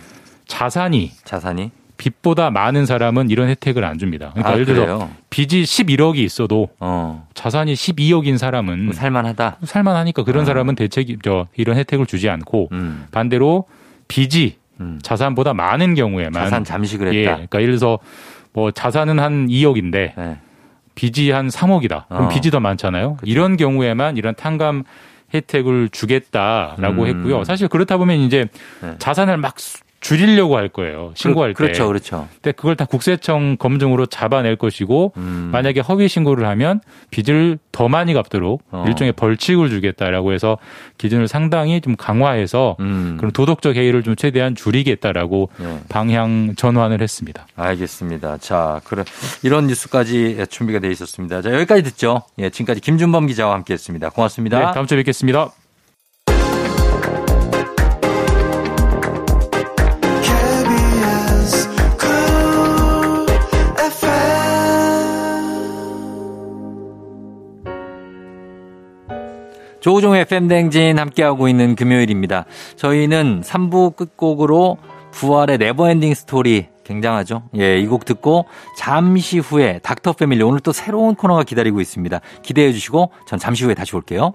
자산이 자산이 빚보다 많은 사람은 이런 혜택을 안 줍니다. 그러니까 아, 예를 그래요? 빚이 11억이 있어도 어. 자산이 12억인 사람은 살만하다. 살만하니까 그런 사람은 대책 저 이런 혜택을 주지 않고 음. 반대로 빚이 음. 자산보다 많은 경우에만 자산 잠식을 예, 했다. 그러니까 예를 들어서 뭐 자산은 한 2억인데 네. 빚이 한 3억이다. 그럼 어. 빚이 더 많잖아요. 이런 경우에만 이런 탕감 혜택을 주겠다라고 음. 했고요. 사실 그렇다 보면 이제 자산을 막 수- 줄이려고 할 거예요. 신고할 때. 그렇죠, 그렇죠. 근데 그걸 다 국세청 검증으로 잡아낼 것이고 음. 만약에 허위 신고를 하면 빚을 더 많이 갚도록 어. 일종의 벌칙을 주겠다라고 해서 기준을 상당히 좀 강화해서 음. 그런 도덕적 해이를 좀 최대한 줄이겠다라고 네. 방향 전환을 했습니다. 알겠습니다. 자, 그래 이런 뉴스까지 준비가 되어 있었습니다. 자, 여기까지 듣죠. 예, 지금까지 김준범 기자와 함께했습니다. 고맙습니다. 네, 다음 주에 뵙겠습니다. 조우종의 FM댕진 함께하고 있는 금요일입니다. 저희는 3부 끝곡으로 부활의 Never Ending Story 굉장하죠. 예, 이 곡 듣고 잠시 후에 닥터 패밀리 오늘 또 새로운 코너가 기다리고 있습니다. 기대해 주시고 전 잠시 후에 다시 올게요.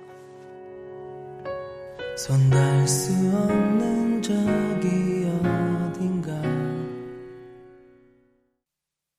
손 닿을 수 없는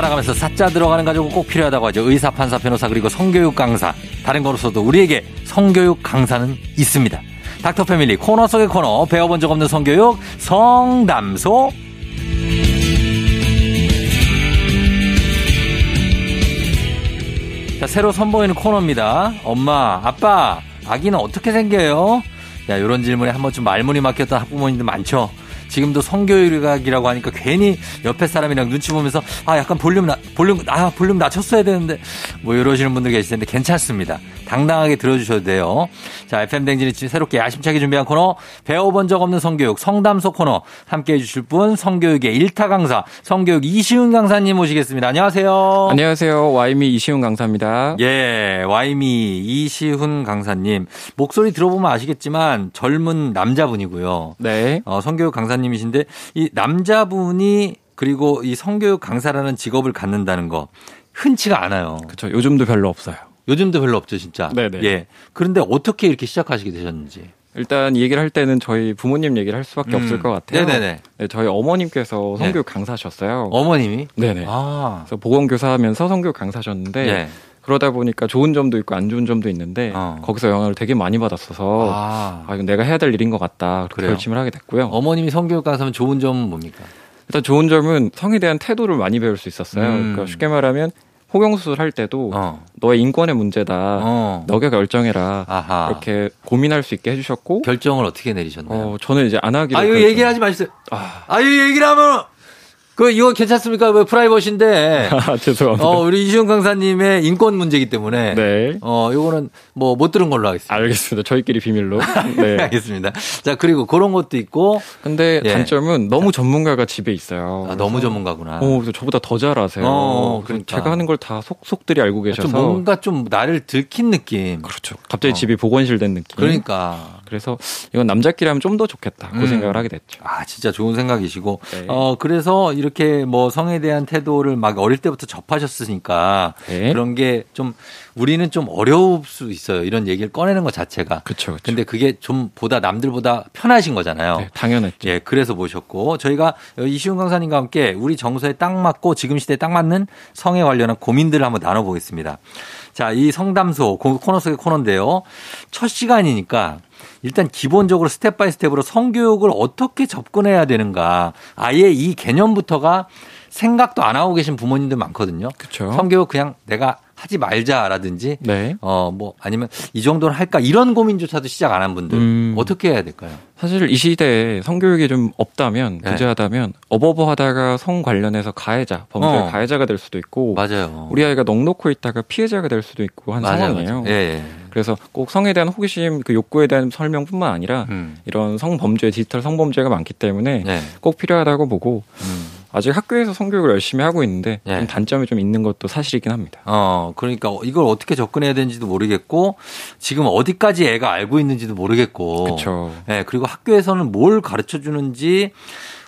살아가면서 사자 들어가는 가족은 꼭 필요하다고 하죠. 의사, 판사, 변호사 그리고 성교육 강사. 다른 거로서도 우리에게 성교육 강사는 있습니다. 닥터 패밀리 코너 속의 코너 배워본 적 없는 성교육 성담소 자, 새로 선보이는 코너입니다. 엄마, 아빠, 아기는 어떻게 생겨요? 야, 이런 질문에 한번 좀 말문이 막혔던 학부모님들 많죠? 지금도 성교육이라고 하니까 괜히 옆에 사람이랑 눈치 보면서 아 약간 볼륨 나, 볼륨 아 볼륨 낮췄어야 되는데 뭐 이러시는 분들 계실 텐데 괜찮습니다. 당당하게 들어주셔도 돼요. 자 FM 댕진이 새롭게 야심차게 준비한 코너 배워본 적 없는 성교육 성담소 코너 함께 해 주실 분 성교육의 일타 강사 성교육 이시훈 강사님 모시겠습니다. 안녕하세요. 안녕하세요. 와이미 이시훈 강사입니다. 예, 와이미 이시훈 강사님 목소리 들어보면 아시겠지만 젊은 남자분이고요. 네. 어, 성교육 강사님 이신데 이 남자분이 그리고 이 성교육 강사라는 직업을 갖는다는 거 흔치가 않아요. 그렇죠. 요즘도 별로 없어요. 요즘도 별로 없죠, 진짜. 네네. 예. 그런데 어떻게 이렇게 시작하시게 되셨는지. 일단 이 얘기를 할 때는 저희 부모님 얘기를 할 수밖에 음. 없을 것 같아요. 네네네. 네, 저희 어머님께서 네. 성교육 강사셨어요. 어머님이? 네네. 아. 그래서 보건교사 하면서 성교육 강사셨는데 예. 그러다 보니까 좋은 점도 있고 안 좋은 점도 있는데 어. 거기서 영향을 되게 많이 받았어서 아. 아, 이건 내가 해야 될 일인 것 같다. 그렇게 그래요? 결심을 하게 됐고요. 어머님이 성교육 강사면 좋은 점은 뭡니까? 일단 좋은 점은 성에 대한 태도를 많이 배울 수 있었어요. 음. 그러니까 쉽게 말하면 호경수술 할 때도 어. 너의 인권의 문제다. 어. 너가 결정해라. 아하. 이렇게 고민할 수 있게 해주셨고 결정을 어떻게 내리셨나요? 어, 저는 이제 안 하기로 아, 이거 결정- 얘기를 하지 마시세요. 아, 아, 이거 얘기를 하면 그 이거 괜찮습니까? 왜 프라이버시인데. 아, 죄송합니다. 어, 우리 이시훈 강사님의 인권 문제이기 때문에. 네. 어, 요거는 뭐 못 들은 걸로 하겠습니다. 알겠습니다. 저희끼리 비밀로. 네. 알겠습니다. 자, 그리고 그런 것도 있고. 근데 예. 단점은 너무 전문가가 집에 있어요. 아, 너무 전문가구나. 어, 저보다 더잘 아세요. 어, 그러니까. 제가 하는 걸 다 속속들이 알고 계셔서. 좀 뭔가 좀 나를 들킨 느낌. 그렇죠. 갑자기 어. 집이 보건실 된 느낌. 그러니까. 그래서 이건 남자끼리 하면 좀 더 좋겠다. 그 음. 생각을 하게 됐죠. 아, 진짜 좋은 생각이시고. 네. 어, 그래서 이렇게 뭐 성에 대한 태도를 막 어릴 때부터 접하셨으니까. 네. 그런 게 좀 우리는 좀 어려울 수 있어요. 이런 얘기를 꺼내는 것 자체가. 그렇죠. 그렇죠. 근데 그게 좀 보다 남들보다 편하신 거잖아요. 네, 당연했죠. 예, 그래서 모셨고 저희가 이시훈 강사님과 함께 우리 정서에 딱 맞고 지금 시대에 딱 맞는 성에 관련한 고민들을 한번 나눠 보겠습니다. 자, 이 성담소 고- 코너 속의 코너인데요. 첫 시간이니까 일단 기본적으로 step by step으로 성교육을 어떻게 접근해야 되는가. 아예 이 개념부터가 생각도 안 하고 계신 부모님들 많거든요. 그렇죠. 성교육 그냥 내가 하지 말자라든지 네. 어뭐 아니면 이 정도는 할까 이런 고민조차도 시작 안 한 분들 음. 어떻게 해야 될까요? 사실 이 시대에 성교육이 좀 없다면 네. 부재하다면 어버버하다가 성 관련해서 가해자 범죄 어. 가해자가 될 수도 있고 맞아요. 우리 아이가 넋 놓고 있다가 피해자가 될 수도 있고 한 맞아요, 상황이에요. 맞아요. 예, 예. 그래서 꼭 성에 대한 호기심, 그 욕구에 대한 설명뿐만 아니라 음. 이런 성범죄, 디지털 성범죄가 많기 때문에 네. 꼭 필요하다고 보고 음. 아직 학교에서 성교육을 열심히 하고 있는데 예. 좀 단점이 좀 있는 것도 사실이긴 합니다. 어, 그러니까 이걸 어떻게 접근해야 되는지도 모르겠고 지금 어디까지 애가 알고 있는지도 모르겠고. 그렇죠. 예, 그리고 학교에서는 뭘 가르쳐 주는지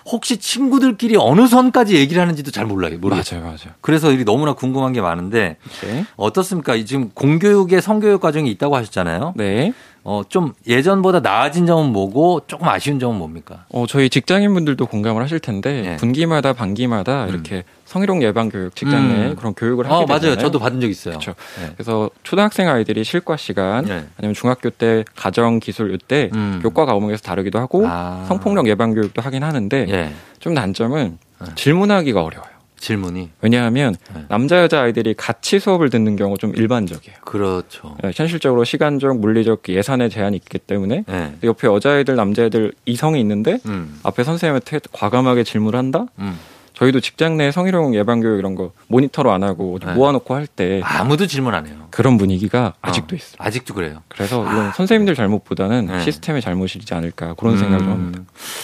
혹시 친구들끼리 어느 선까지 얘기를 하는지도 잘 몰라요. 모르겠어요. 맞아요, 맞아요. 그래서 이 너무나 궁금한 게 많은데 네. 어떻습니까? 이 지금 공교육의 성교육 과정이 있다고 하셨잖아요. 네. 어, 좀 예전보다 나아진 점은 뭐고 조금 아쉬운 점은 뭡니까? 어, 저희 직장인분들도 공감을 하실 텐데 예. 분기마다 반기마다 이렇게 성희롱 예방 교육 직장 내에 음. 그런 교육을 하게 어, 되잖아요. 맞아요. 저도 받은 적 있어요. 그렇죠. 네. 그래서 초등학생 아이들이 실과 시간 네. 아니면 중학교 때 가정 기술 이때 음. 교과 과목에서 다르기도 하고 아. 성폭력 예방 교육도 하긴 하는데 예. 좀 단점은 네. 질문하기가 어려워요. 질문이 왜냐하면 네. 남자 여자 아이들이 같이 수업을 듣는 경우가 좀 일반적이에요. 그렇죠. 예, 현실적으로 시간적, 물리적 예산의 제한이 있기 때문에 예. 근데 옆에 여자애들, 남자애들 이성이 있는데 음. 앞에 선생님한테 과감하게 질문을 한다? 음. 저희도 직장 내 성희롱 예방 교육 이런 거 모니터로 안 하고 좀 네. 모아놓고 할 때 아무도 질문 안 해요. 그런 분위기가 아직도 어, 있어요. 아직도 그래요. 그래서 이건 선생님들 잘못보다는 네. 시스템의 잘못이지 않을까 그런 생각을 음. 합니다.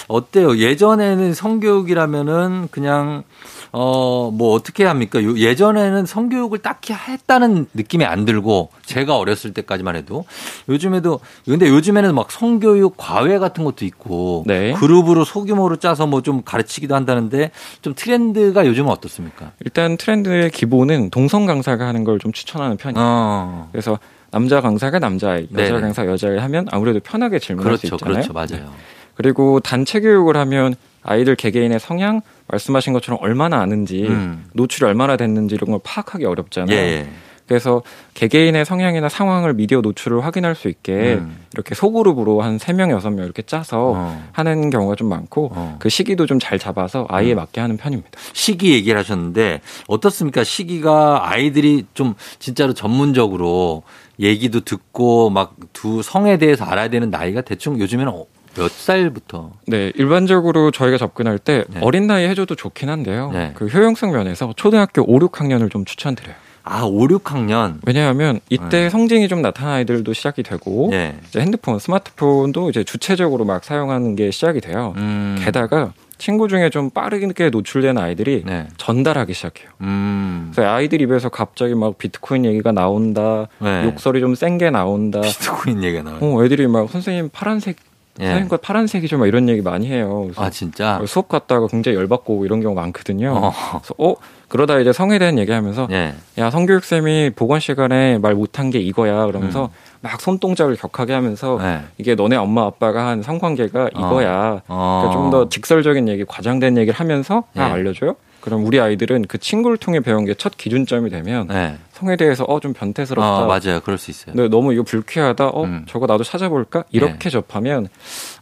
어때요? 예전에는 성교육이라면은 그냥 어 뭐 어떻게 합니까? 요- 예전에는 성교육을 딱히 했다는 느낌이 안 들고 제가 어렸을 때까지만 해도 요즘에도 근데 요즘에는 막 성교육 과외 같은 것도 있고 네. 그룹으로 소규모로 짜서 뭐 좀 가르치기도 한다는데 좀 트렌드가 요즘은 어떻습니까? 일단 트렌드의 기본은 동성 강사가 하는 걸 좀 추천하는 편이에요. 어. 그래서 남자 강사가 남자아이, 여자 네네. 강사 여자아이 하면 아무래도 편하게 질문할 수 그렇죠. 있잖아요. 그렇죠. 맞아요. 그리고 단체 교육을 하면 아이들 개개인의 성향 말씀하신 것처럼 얼마나 아는지 음. 노출이 얼마나 됐는지 이런 걸 파악하기 어렵잖아요. 예, 예. 그래서 개개인의 성향이나 상황을 미디어 노출을 확인할 수 있게 음. 이렇게 소그룹으로 한 세명 여섯 명 이렇게 짜서 어. 하는 경우가 좀 많고 어. 그 시기도 좀 잘 잡아서 아이에 음. 맞게 하는 편입니다. 시기 얘기를 하셨는데 어떻습니까? 시기가 아이들이 좀 진짜로 전문적으로 얘기도 듣고 막 두 성에 대해서 알아야 되는 나이가 대충 요즘에는 어- 몇 살부터? 네, 일반적으로 저희가 접근할 때 네. 어린 나이 해줘도 좋긴 한데요. 네. 그 효용성 면에서 초등학교 5, 6학년을 좀 추천드려요. 아, 5, 6학년. 왜냐하면 이때 성징이 좀 나타난 아이들도 시작이 되고 네. 이제 핸드폰, 스마트폰도 이제 주체적으로 막 사용하는 게 시작이 돼요. 음. 게다가 친구 중에 좀 빠르게 노출된 아이들이 네. 전달하기 시작해요. 음. 그래서 아이들 입에서 갑자기 막 비트코인 얘기가 나온다, 네. 욕설이 좀 센 게 나온다. 비트코인 얘기가 나와요. 어, 애들이 막 선생님 파란색, 예. 선생님 거 파란색이죠, 막 이런 얘기 많이 해요. 아, 진짜? 수업 갔다가 굉장히 열받고 이런 경우 많거든요. 어. 그래서 어 그러다 이제 성에 대한 얘기하면서 예. 야 성교육 쌤이 보건 시간에 말 못한 게 이거야 그러면서 막 손동작을 격하게 하면서 음. 네. 이게 너네 엄마 아빠가 한 성관계가 이거야. 어. 그러니까 좀 더 직설적인 얘기, 과장된 얘기를 하면서 다 예. 알려줘요. 그럼 우리 아이들은 그 친구를 통해 배운 게 첫 기준점이 되면 네. 성에 대해서 어 좀 변태스럽다. 어, 맞아요. 그럴 수 있어요. 근데 너무 이거 불쾌하다. 어 음. 저거 나도 찾아볼까? 이렇게 접하면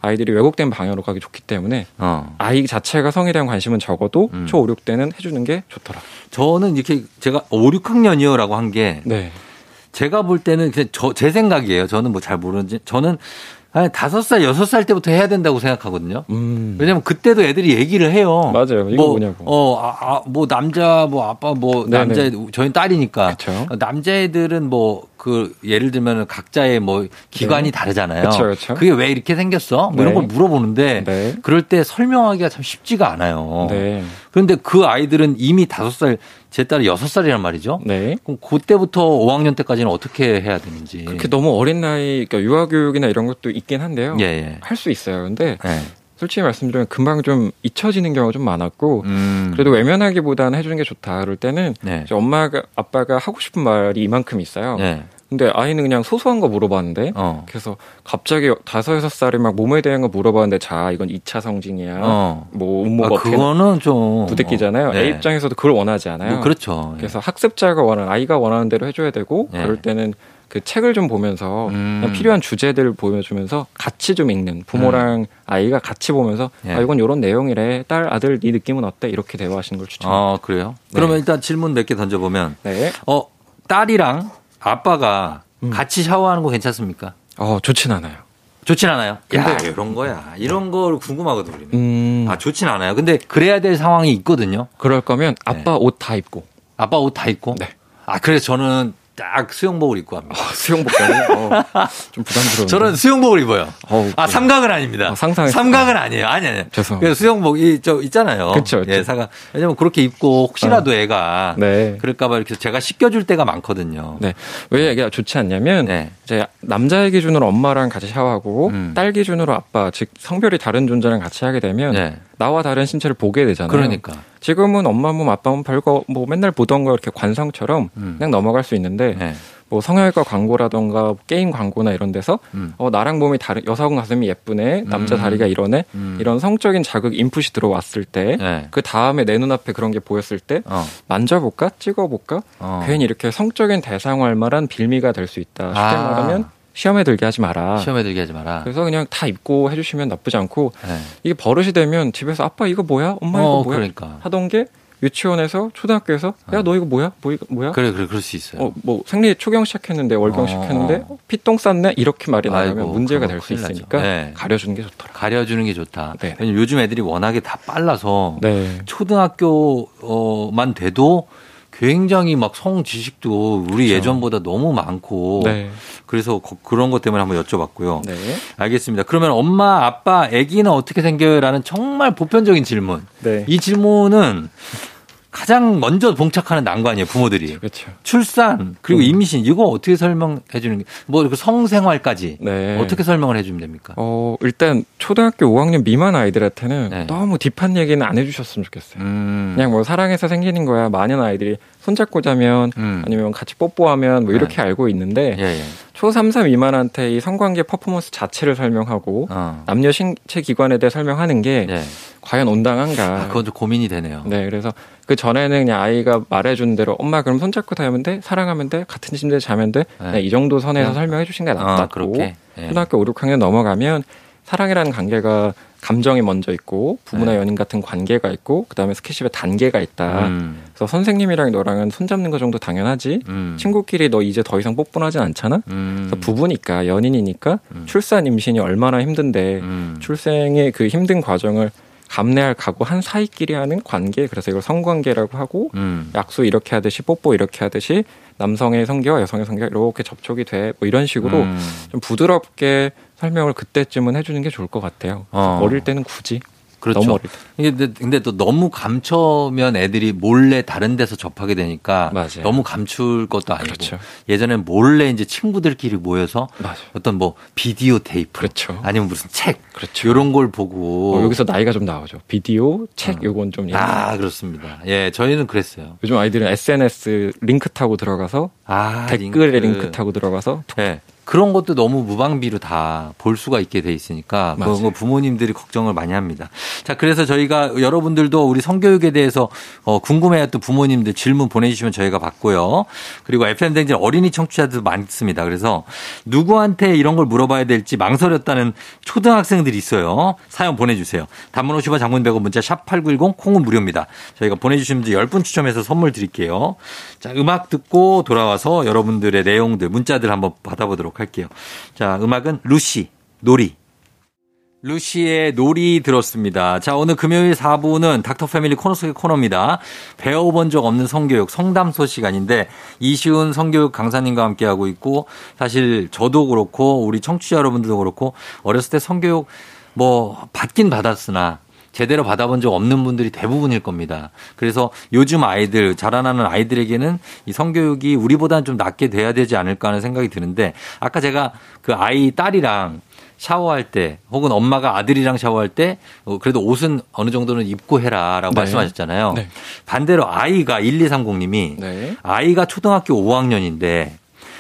아이들이 왜곡된 방향으로 가기 좋기 때문에 어. 아이 자체가 성에 대한 관심은 적어도 음. 초 5, 6대는 해주는 게 좋더라. 저는 이렇게 제가 5, 6학년이요라고 한게 네. 제가 볼 때는 그냥 저, 제 생각이에요. 저는 뭐 잘 모르는지. 저는 한 다섯 살, 여섯 살 때부터 해야 된다고 생각하거든요. 음. 왜냐면 그때도 애들이 얘기를 해요. 맞아요. 이거 뭐, 뭐냐고. 어, 아, 아, 뭐 남자, 뭐 아빠, 뭐 네네. 남자, 저희는 딸이니까. 그쵸. 남자애들은 뭐그 예를 들면 각자의 뭐 기관이 네. 다르잖아요. 그쵸, 그쵸. 게왜 이렇게 생겼어? 뭐 이런 네. 걸 물어보는데 네. 그럴 때 설명하기가 참 쉽지가 않아요. 네. 그런데 그 아이들은 이미 다섯 살, 제 딸이 여섯 살이란 말이죠. 네. 그럼 그때부터 5학년 때까지는 어떻게 해야 되는지. 그렇게 너무 어린 나이, 그러니까 유아교육이나 이런 것도 있긴 한데요. 예, 예. 할수 있어요. 근데 예. 솔직히 말씀드리면 금방 좀 잊혀지는 경우가 좀 많았고 음. 그래도 외면하기보다는 해주는 게 좋다. 그럴 때는 네. 엄마가 아빠가 하고 싶은 말이 이만큼 있어요. 예. 근데 아이는 그냥 소소한 거 물어봤는데 어. 그래서 갑자기 다섯 여섯 살에 막 몸에 대한 거 물어봤는데 자 이건 2차 성징이야. 어. 뭐 아, 음모가 어떻게 그거는 좀 부대끼잖아요. 어, 네. 애 입장에서도 그걸 원하지 않아요. 뭐 그렇죠. 예. 그래서 학습자가 원하는 아이가 원하는 대로 해줘야 되고 예. 그럴 때는 그 책을 좀 보면서 음. 필요한 주제들을 보여주면서 같이 좀 읽는 부모랑 아이가 같이 보면서 예. 아 이건 이런 내용이래 딸 아들 네 느낌은 어때 이렇게 대화하시는 걸 추천. 아, 그래요? 그러면 일단 질문 몇 개 던져보면, 네. 어, 딸이랑 아빠가 음. 같이 샤워하는 거 괜찮습니까? 어 좋진 않아요. 좋진 않아요. 야, 근데- 이런 거야. 이런 걸 궁금하거든, 우리는. 음 아, 좋진 않아요. 근데 그래야 될 상황이 있거든요. 그럴 거면 아빠 옷다 입고. 아빠 옷 다 입고. 네. 아, 그래서 저는 딱 수영복을 입고 합니다. 수영복까지? 어, 좀 부담스러워. 저는 수영복을 입어요. 어우, 아, 삼각은 아닙니다. 어, 상상했어요. 삼각은 아니에요. 아니, 아니. 죄송합니다. 그래서 수영복이 저 있잖아요. 그쵸, 그쵸. 예, 사각. 왜냐면 그렇게 입고 혹시라도 애가 네. 그럴까봐 이렇게 제가 씻겨줄 때가 많거든요. 네. 왜 이게 좋지 않냐면 네. 이제 남자의 기준으로 엄마랑 같이 샤워하고 음. 딸 기준으로 아빠 즉 성별이 다른 존재랑 같이 하게 되면 네. 나와 다른 신체를 보게 되잖아요. 그러니까. 지금은 엄마 몸 아빠 몸 별거 뭐 맨날 보던 거 이렇게 관성처럼 음. 그냥 넘어갈 수 있는데 네. 뭐 성형외과 광고라던가 게임 광고나 이런 데서 음. 어 나랑 몸이 다른 여성 가슴이 예쁘네 남자 음. 다리가 이러네 음. 이런 성적인 자극 인풋이 들어왔을 때그 네. 다음에 내 눈앞에 그런 게 보였을 때 어. 만져볼까 찍어볼까 어. 괜히 이렇게 성적인 대상화할 만한 빌미가 될 수 있다 쉽게 아. 말하면 시험에 들게 하지 마라 시험에 들게 하지 마라. 그래서 그냥 다 입고 해주시면 나쁘지 않고 네. 이게 버릇이 되면 집에서 아빠 이거 뭐야 엄마 어, 이거 뭐야 그러니까. 하던 게 유치원에서 초등학교에서 야 너 이거 뭐야 뭐 이거 뭐야 그래, 그래, 그럴 수 있어요. 어, 뭐 생리 초경 시작했는데 월경 어. 시작했는데 어, 피똥 쌌네 이렇게 말이 나가면 아이고, 문제가 될 수. 있으니까 네. 가려주는 게 좋더라. 가려주는 게 좋다. 네. 왜냐면 요즘 애들이 워낙에 다 빨라서 네. 초등학교만 돼도 굉장히 막 성 지식도 우리 예전보다 너무 많고 네. 그래서 거- 그런 것 때문에 한번 여쭤봤고요. 네. 알겠습니다. 그러면 엄마, 아빠, 아기는 어떻게 생겨요라는 정말 보편적인 질문. 네. 이 질문은 가장 먼저 봉착하는 난관이에요, 부모들이. 그렇죠. 출산 그리고 음. 임신 이거 어떻게 설명해 주는 게뭐 성생활까지 네. 어떻게 설명을 해 주면 됩니까? 어, 일단 초등학교 5학년 미만 아이들한테는 네. 너무 딥한 얘기는 안 해주셨으면 좋겠어요. 음. 그냥 뭐 사랑해서 생기는 거야. 많은 아이들이 손잡고 자면 음. 아니면 같이 뽀뽀하면 뭐 이렇게 알고 있는데 예, 예. 초 3, 3 미만한테 이 성관계 퍼포먼스 자체를 설명하고 어. 남녀 신체 기관에 대해 설명하는 게 예. 과연 온당한가? 아, 그건 좀 고민이 되네요. 네, 그래서 그 전에는 그냥 아이가 말해준 대로 엄마 그럼 손잡고 다니면 돼, 사랑하면 돼, 같은 침대에 자면 돼, 네. 이 정도 선에서 그냥- 설명해 주신 게 어, 낫다고. 예. 초등학교 5, 6학년 넘어가면 사랑이라는 관계가 감정이 먼저 있고 부부나 네. 연인 같은 관계가 있고 그다음에 스킨십의 단계가 있다. 음. 그래서 선생님이랑 너랑은 손잡는 거 정도 당연하지. 음. 친구끼리 너 이제 더 이상 뽀뽀하진 않잖아. 음. 그래서 부부니까 연인이니까 음. 출산 임신이 얼마나 힘든데 음. 출생의 그 힘든 과정을 감내할 각오한 사이끼리 하는 관계 그래서 이걸 성관계라고 하고 음. 약수 이렇게 하듯이 뽀뽀 이렇게 하듯이 남성의 성기와 여성의 성기가 이렇게 접촉이 돼 뭐 이런 식으로 음. 좀 부드럽게 설명을 그때쯤은 해주는 게 좋을 것 같아요. 어. 어릴 때는 굳이 그렇죠. 너무 어릴 때. 근데, 근데 또 너무 감춰면 애들이 몰래 다른 데서 접하게 되니까 맞아요. 너무 감출 것도 아니고 그렇죠. 예전엔 몰래 이제 친구들끼리 모여서 맞아요. 어떤 뭐 비디오 테이프 그렇죠. 아니면 무슨 책 그렇죠. 이런 걸 보고 어, 여기서 나이가 좀 나오죠. 비디오, 책 어. 요건 좀. 아 그렇습니다. 예, 저희는 그랬어요. 요즘 아이들은 SNS 링크 타고 들어가서 아 댓글에 링크. 타고 들어가서 예. 그런 것도 너무 무방비로 다 볼 수가 있게 돼 있으니까 그런 맞아요. 거 부모님들이 걱정을 많이 합니다. 자, 그래서 저희가 여러분들도 우리 성교육에 대해서 어, 궁금해했던 부모님들 질문 보내주시면 저희가 받고요. 그리고 FM 댕진 어린이 청취자들도 많습니다. 그래서 누구한테 이런 걸 물어봐야 될지 망설였다는 초등학생들이 있어요. 사연 보내주세요. 단문 50원 장문 100원 문자 샵 8910 콩은 무료입니다. 저희가 보내주시면 10분 추첨해서 선물 드릴게요. 자, 음악 듣고 돌아와서 여러분들의 내용들, 문자들 한번 받아보도록 할게요. 자, 음악은 루시, 놀이. 루시의 놀이 들었습니다. 자, 오늘 금요일 4부는 닥터 패밀리 코너 속의 코너입니다. 배워본 적 없는 성교육, 성담소 시간인데 이시훈 성교육 강사님과 함께하고 있고 사실 저도 그렇고 우리 청취자 여러분들도 그렇고 어렸을 때 성교육 뭐 받긴 받았으나 제대로 받아본 적 없는 분들이 대부분일 겁니다. 그래서 요즘 아이들, 자라나는 아이들에게는 이 성교육이 우리보다는 좀 낫게 돼야 되지 않을까 하는 생각이 드는데 아까 제가 그 아이 딸이랑 샤워할 때 혹은 엄마가 아들이랑 샤워할 때 어, 그래도 옷은 어느 정도는 입고 해라라고 네. 말씀하셨잖아요. 네. 반대로 아이가 1230님이 네. 아이가 초등학교 5학년인데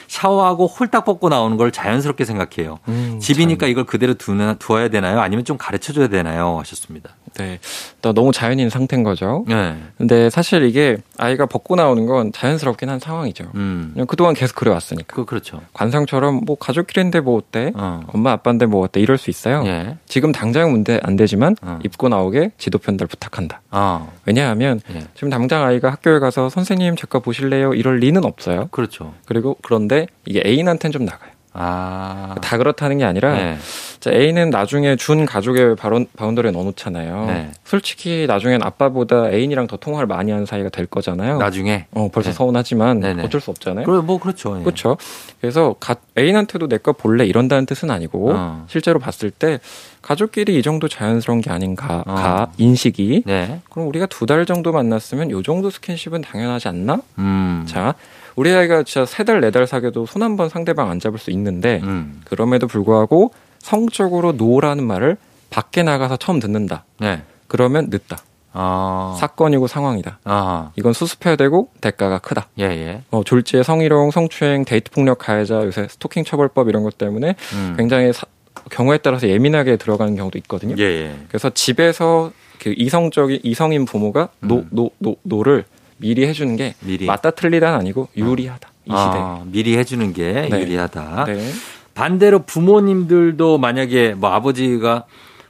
샤워하고 홀딱 벗고 나오는 걸 자연스럽게 생각해요. 음, 집이니까 이걸 그대로 두나, 두어야 되나요? 아니면 좀 가르쳐 줘야 되나요? 하셨습니다. 네. 또 너무 자연인 상태인 거죠. 네. 근데 사실 이게 아이가 벗고 나오는 건 자연스럽긴 한 상황이죠. 음. 그동안 계속 그래왔으니까. 그, 그렇죠. 관성처럼 뭐 가족끼리인데 뭐 어때? 어. 엄마 아빠인데 뭐 어때? 이럴 수 있어요. 예. 지금 당장은 문제 안 되지만 어. 입고 나오게 지도 편달 부탁한다. 어. 왜냐하면 예. 지금 당장 아이가 학교에 가서 선생님 제거 보실래요? 이럴 리는 없어요. 그렇죠. 그리고 그런데 이게 애인한테는 좀 나가요. 아. 다 그렇다는 게 아니라 네. 자, A는 나중에 준 가족의 바론, 바운더리에 넣어놓잖아요. 네. 솔직히 나중엔 아빠보다 애인이랑 더 통화를 많이 하는 사이가 될 거잖아요. 나중에. 어, 벌써 네. 서운하지만 네네. 어쩔 수 없잖아요. 그래, 뭐, 그렇죠. 예. 그렇죠. 그래서 가- 애인한테도 내 거 볼래 이런다는 뜻은 아니고 어. 실제로 봤을 때 가족끼리 이 정도 자연스러운 게 아닌가 어. 가 인식이 네. 그럼 우리가 두 달 정도 만났으면 요 정도 스킨십은 당연하지 않나? 음. 자, 우리 아이가 진짜 세 달, 네 달 사귀어도 손 한 번 상대방 안 잡을 수 있는데, 음. 그럼에도 불구하고 성적으로 no라는 말을 밖에 나가서 처음 듣는다. 네. 그러면 늦다. 아. 사건이고 상황이다. 아. 이건 수습해야 되고 대가가 크다. 예, 예. 어, 졸지에 성희롱, 성추행, 데이트 폭력 가해자, 요새 스토킹 처벌법 이런 것 때문에 음. 굉장히 사- 경우에 따라서 예민하게 들어가는 경우도 있거든요. 예, 예. 그래서 집에서 그 이성적인 이성인 부모가 no no no no를 미리 해주는 게 미리. 맞다 틀리다는 아니고 유리하다 이 시대. 아, 미리 해주는 게 네. 유리하다. 네. 반대로 부모님들도 만약에 뭐 아버지가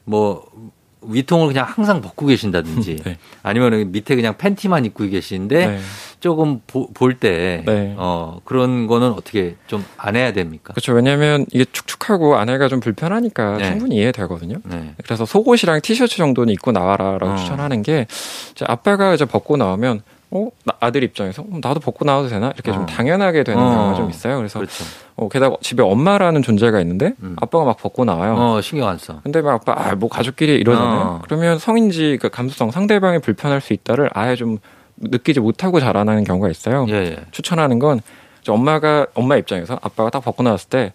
뭐 위통을 그냥 항상 벗고 계신다든지 네. 아니면 밑에 그냥 팬티만 입고 계시는데 네. 조금 볼때 네. 어, 그런 거는 어떻게 좀 안 해야 됩니까? 그렇죠. 왜냐하면 이게 축축하고 아내가 좀 불편하니까 네. 충분히 이해되거든요. 네. 그래서 속옷이랑 티셔츠 정도는 입고 나와라라고 어. 추천하는 게 이제 아빠가 이제 벗고 나오면 어 나- 아들 입장에서 어, 나도 벗고 나와도 되나 이렇게 어. 좀 당연하게 되는 어. 경우가 좀 있어요. 그래서 그렇죠. 어, 게다가 집에 엄마라는 존재가 있는데 음. 아빠가 막 벗고 나와요. 어, 신경 안 써. 근데 막 아빠 아, 뭐 가족끼리 이러잖아요. 어. 그러면 성인지 그 감수성 상대방이 불편할 수 있다를 아예 좀 느끼지 못하고 자라나는 경우가 있어요. 예, 예. 추천하는 건 엄마가 엄마 입장에서 아빠가 딱 벗고 나왔을 때,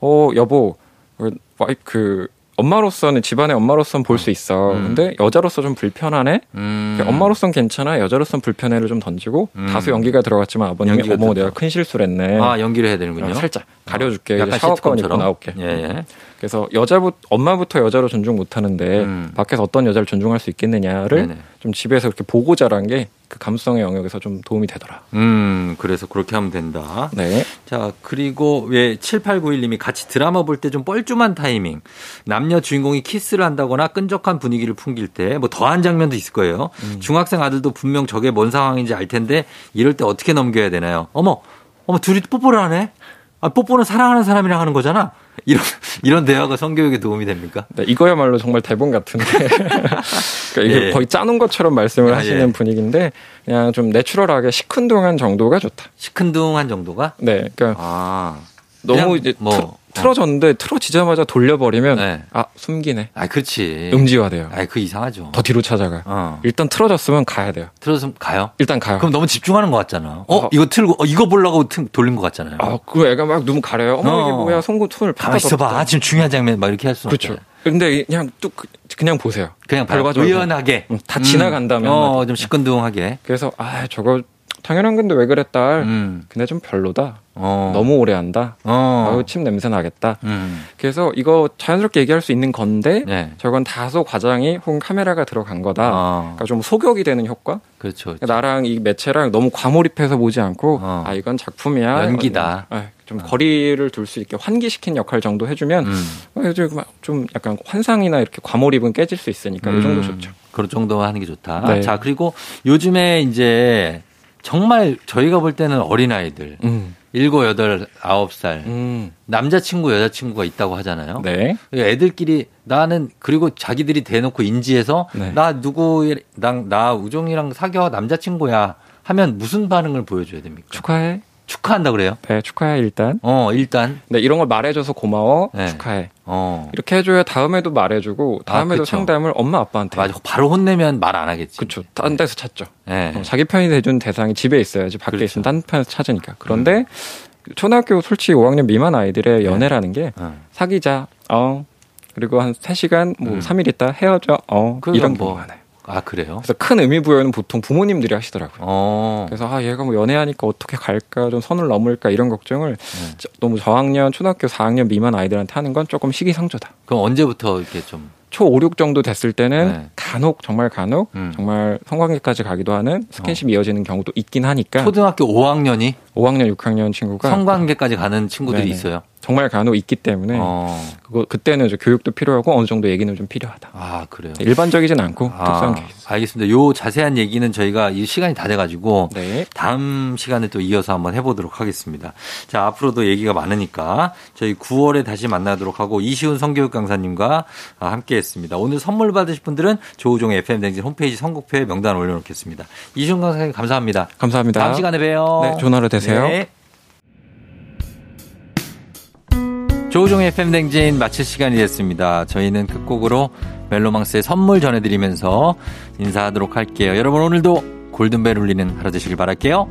어 여보, 어, 와이- 그 엄마로서는 집안의 엄마로서는 볼 수 있어. 음. 근데 여자로서 좀 불편하네. 음. 그러니까 엄마로서는 괜찮아. 여자로서는 불편해를 좀 던지고 음. 다수 연기가 들어갔지만 아버님이 어머. 내가 큰 실수를 했네. 아, 연기를 해야 되는군요. 그럼 살짝 가려줄게. 약간 샤워권 입고. 나올게. 예, 예. 그래서 여자부 엄마부터 여자로 존중 못하는데 음. 밖에서 어떤 여자를 존중할 수 있겠느냐를 네네. 좀 집에서 이렇게 보고 자란 게 그 감수성의 영역에서 좀 도움이 되더라. 음, 그래서 그렇게 하면 된다. 네. 자, 그리고 왜 7891님이 같이 드라마 볼 때 좀 뻘쭘한 타이밍. 남녀 주인공이 키스를 한다거나 끈적한 분위기를 풍길 때 뭐 더한 장면도 있을 거예요. 음. 중학생 아들도 분명 저게 뭔 상황인지 알 텐데 이럴 때 어떻게 넘겨야 되나요? 어머, 어머, 둘이 뽀뽀를 하네? 아, 뽀뽀는 사랑하는 사람이랑 하는 거잖아? 이런, 이런 대화가 성교육에 도움이 됩니까? 네, 이거야말로 정말 대본 같은데. 그러니까 이게 예. 거의 짜놓은 것처럼 말씀을 아, 하시는 예. 분위기인데 그냥 좀 내추럴하게 시큰둥한 정도가 좋다. 시큰둥한 정도가? 네, 그러니까 아. 너무 이제 뭐, 틀, 틀어졌는데 틀어지자마자 돌려버리면 네. 아 숨기네. 아, 그렇지. 음지화돼요. 아, 그 이상하죠. 더 뒤로 찾아가. 어. 일단 틀어졌으면 가야 돼요. 틀어서 가요? 일단 가요. 그럼 너무 집중하는 것 같잖아. 어, 어. 이거 틀고, 어, 이거 보려고 튼- 돌린 것 같잖아요. 아, 그 애가 막 눈 가려요. 어머 이게 어. 뭐야? 손 손을 가만 있어봐. 아, 지금 중요한 장면 막 이렇게 할 수는 그렇죠. 없잖아요. 근데 그냥 뚝 그냥 보세요. 그냥 바로. 의연하게 음, 다 지나간다면 어. 좀 시큰둥하게. 그래서 아 저거 당연한 건데 왜 그래 딸? 음. 근데 좀 별로다. 어. 너무 오래 한다. 어. 아유 침 냄새 나겠다. 음. 그래서 이거 자연스럽게 얘기할 수 있는 건데 네. 저건 다소 과장이 혹은 카메라가 들어간 거다. 어. 그러니까 좀 소격이 되는 효과. 그렇죠. 그렇죠. 그러니까 나랑 이 매체랑 너무 과몰입해서 보지 않고 어. 아 이건 작품이야. 연기다. 어, 좀 거리를 둘 수 있게 환기시킨 역할 정도 해주면 음. 어, 막좀 약간 환상이나 이렇게 과몰입은 깨질 수 있으니까 이 정도 음. 좋죠. 그런 정도 하는 게 좋다. 네. 자, 그리고 요즘에 이제 정말 저희가 볼 때는 어린아이들, 음. 일곱, 여덟, 아홉 살 음. 남자친구, 여자친구가 있다고 하잖아요. 네. 애들끼리 나는 그리고 자기들이 대놓고 인지해서 네. 나 누구 나, 나 우종이랑 사겨 남자친구야 하면 무슨 반응을 보여줘야 됩니까? 축하해. 축하한다 그래요? 네, 축하해 일단. 어 일단 네, 이런 걸 말해줘서 고마워. 네. 축하해. 어 이렇게 해줘야 다음에도 말해주고 다음에도 그쵸. 상담을 엄마 아빠한테. 맞아 바로 혼내면 말 안 하겠지. 그렇죠. 딴 데서 찾죠. 네. 어, 자기 편이 돼준 대상이 집에 있어야지 밖에 그렇죠. 있으면 딴 편에서 찾으니까. 그런데 초등학교 솔직히 5학년 미만 아이들의 연애라는 게 어. 사귀자. 어. 그리고 한 3시간 뭐 음. 3일 있다 헤어져. 어. 이런 뭐. 경우가 많아요. 아 그래요? 그래서 큰 의미 부여는 보통 부모님들이 하시더라고요. 어. 그래서 아 얘가 뭐 연애하니까 어떻게 갈까 좀 선을 넘을까 이런 걱정을 네. 저- 너무 저학년 초등학교 4학년 미만 아이들한테 하는 건 조금 시기상조다. 그럼 언제부터 이렇게 좀 초 5, 6 정도 됐을 때는 네. 간혹 정말 간혹 음. 정말 성관계까지 가기도 하는 스킨십 이 이어지는 경우도 있긴 하니까 초등학교 5학년이 5학년 6학년 친구가 성관계까지 가는 친구들이 네네. 있어요. 정말 간혹 있기 때문에 그거 그때는 이제 교육도 필요하고 어느 정도 얘기는 좀 필요하다. 아 그래요. 일반적이진 않고 특수한 케이스. 알겠습니다. 요 자세한 얘기는 저희가 이 시간이 다 돼가지고 네. 다음 시간에 또 이어서 한번 해보도록 하겠습니다. 자 앞으로도 얘기가 많으니까 저희 9월에 다시 만나도록 하고 이시훈 성교육 강사님과 아, 함께했습니다. 오늘 선물 받으실 분들은 조우종의 FM 댕진 홈페이지 선곡표에 명단 올려놓겠습니다. 이시훈 강사님 감사합니다. 감사합니다. 다음 시간에 봬요. 네, 좋은 하루 되세요. 네. 조우종의 팬댕진 마칠 시간이 됐습니다. 저희는 끝곡으로 멜로망스의 선물 전해드리면서 인사하도록 할게요. 여러분 오늘도 골든벨 울리는 하루 되시길 바랄게요.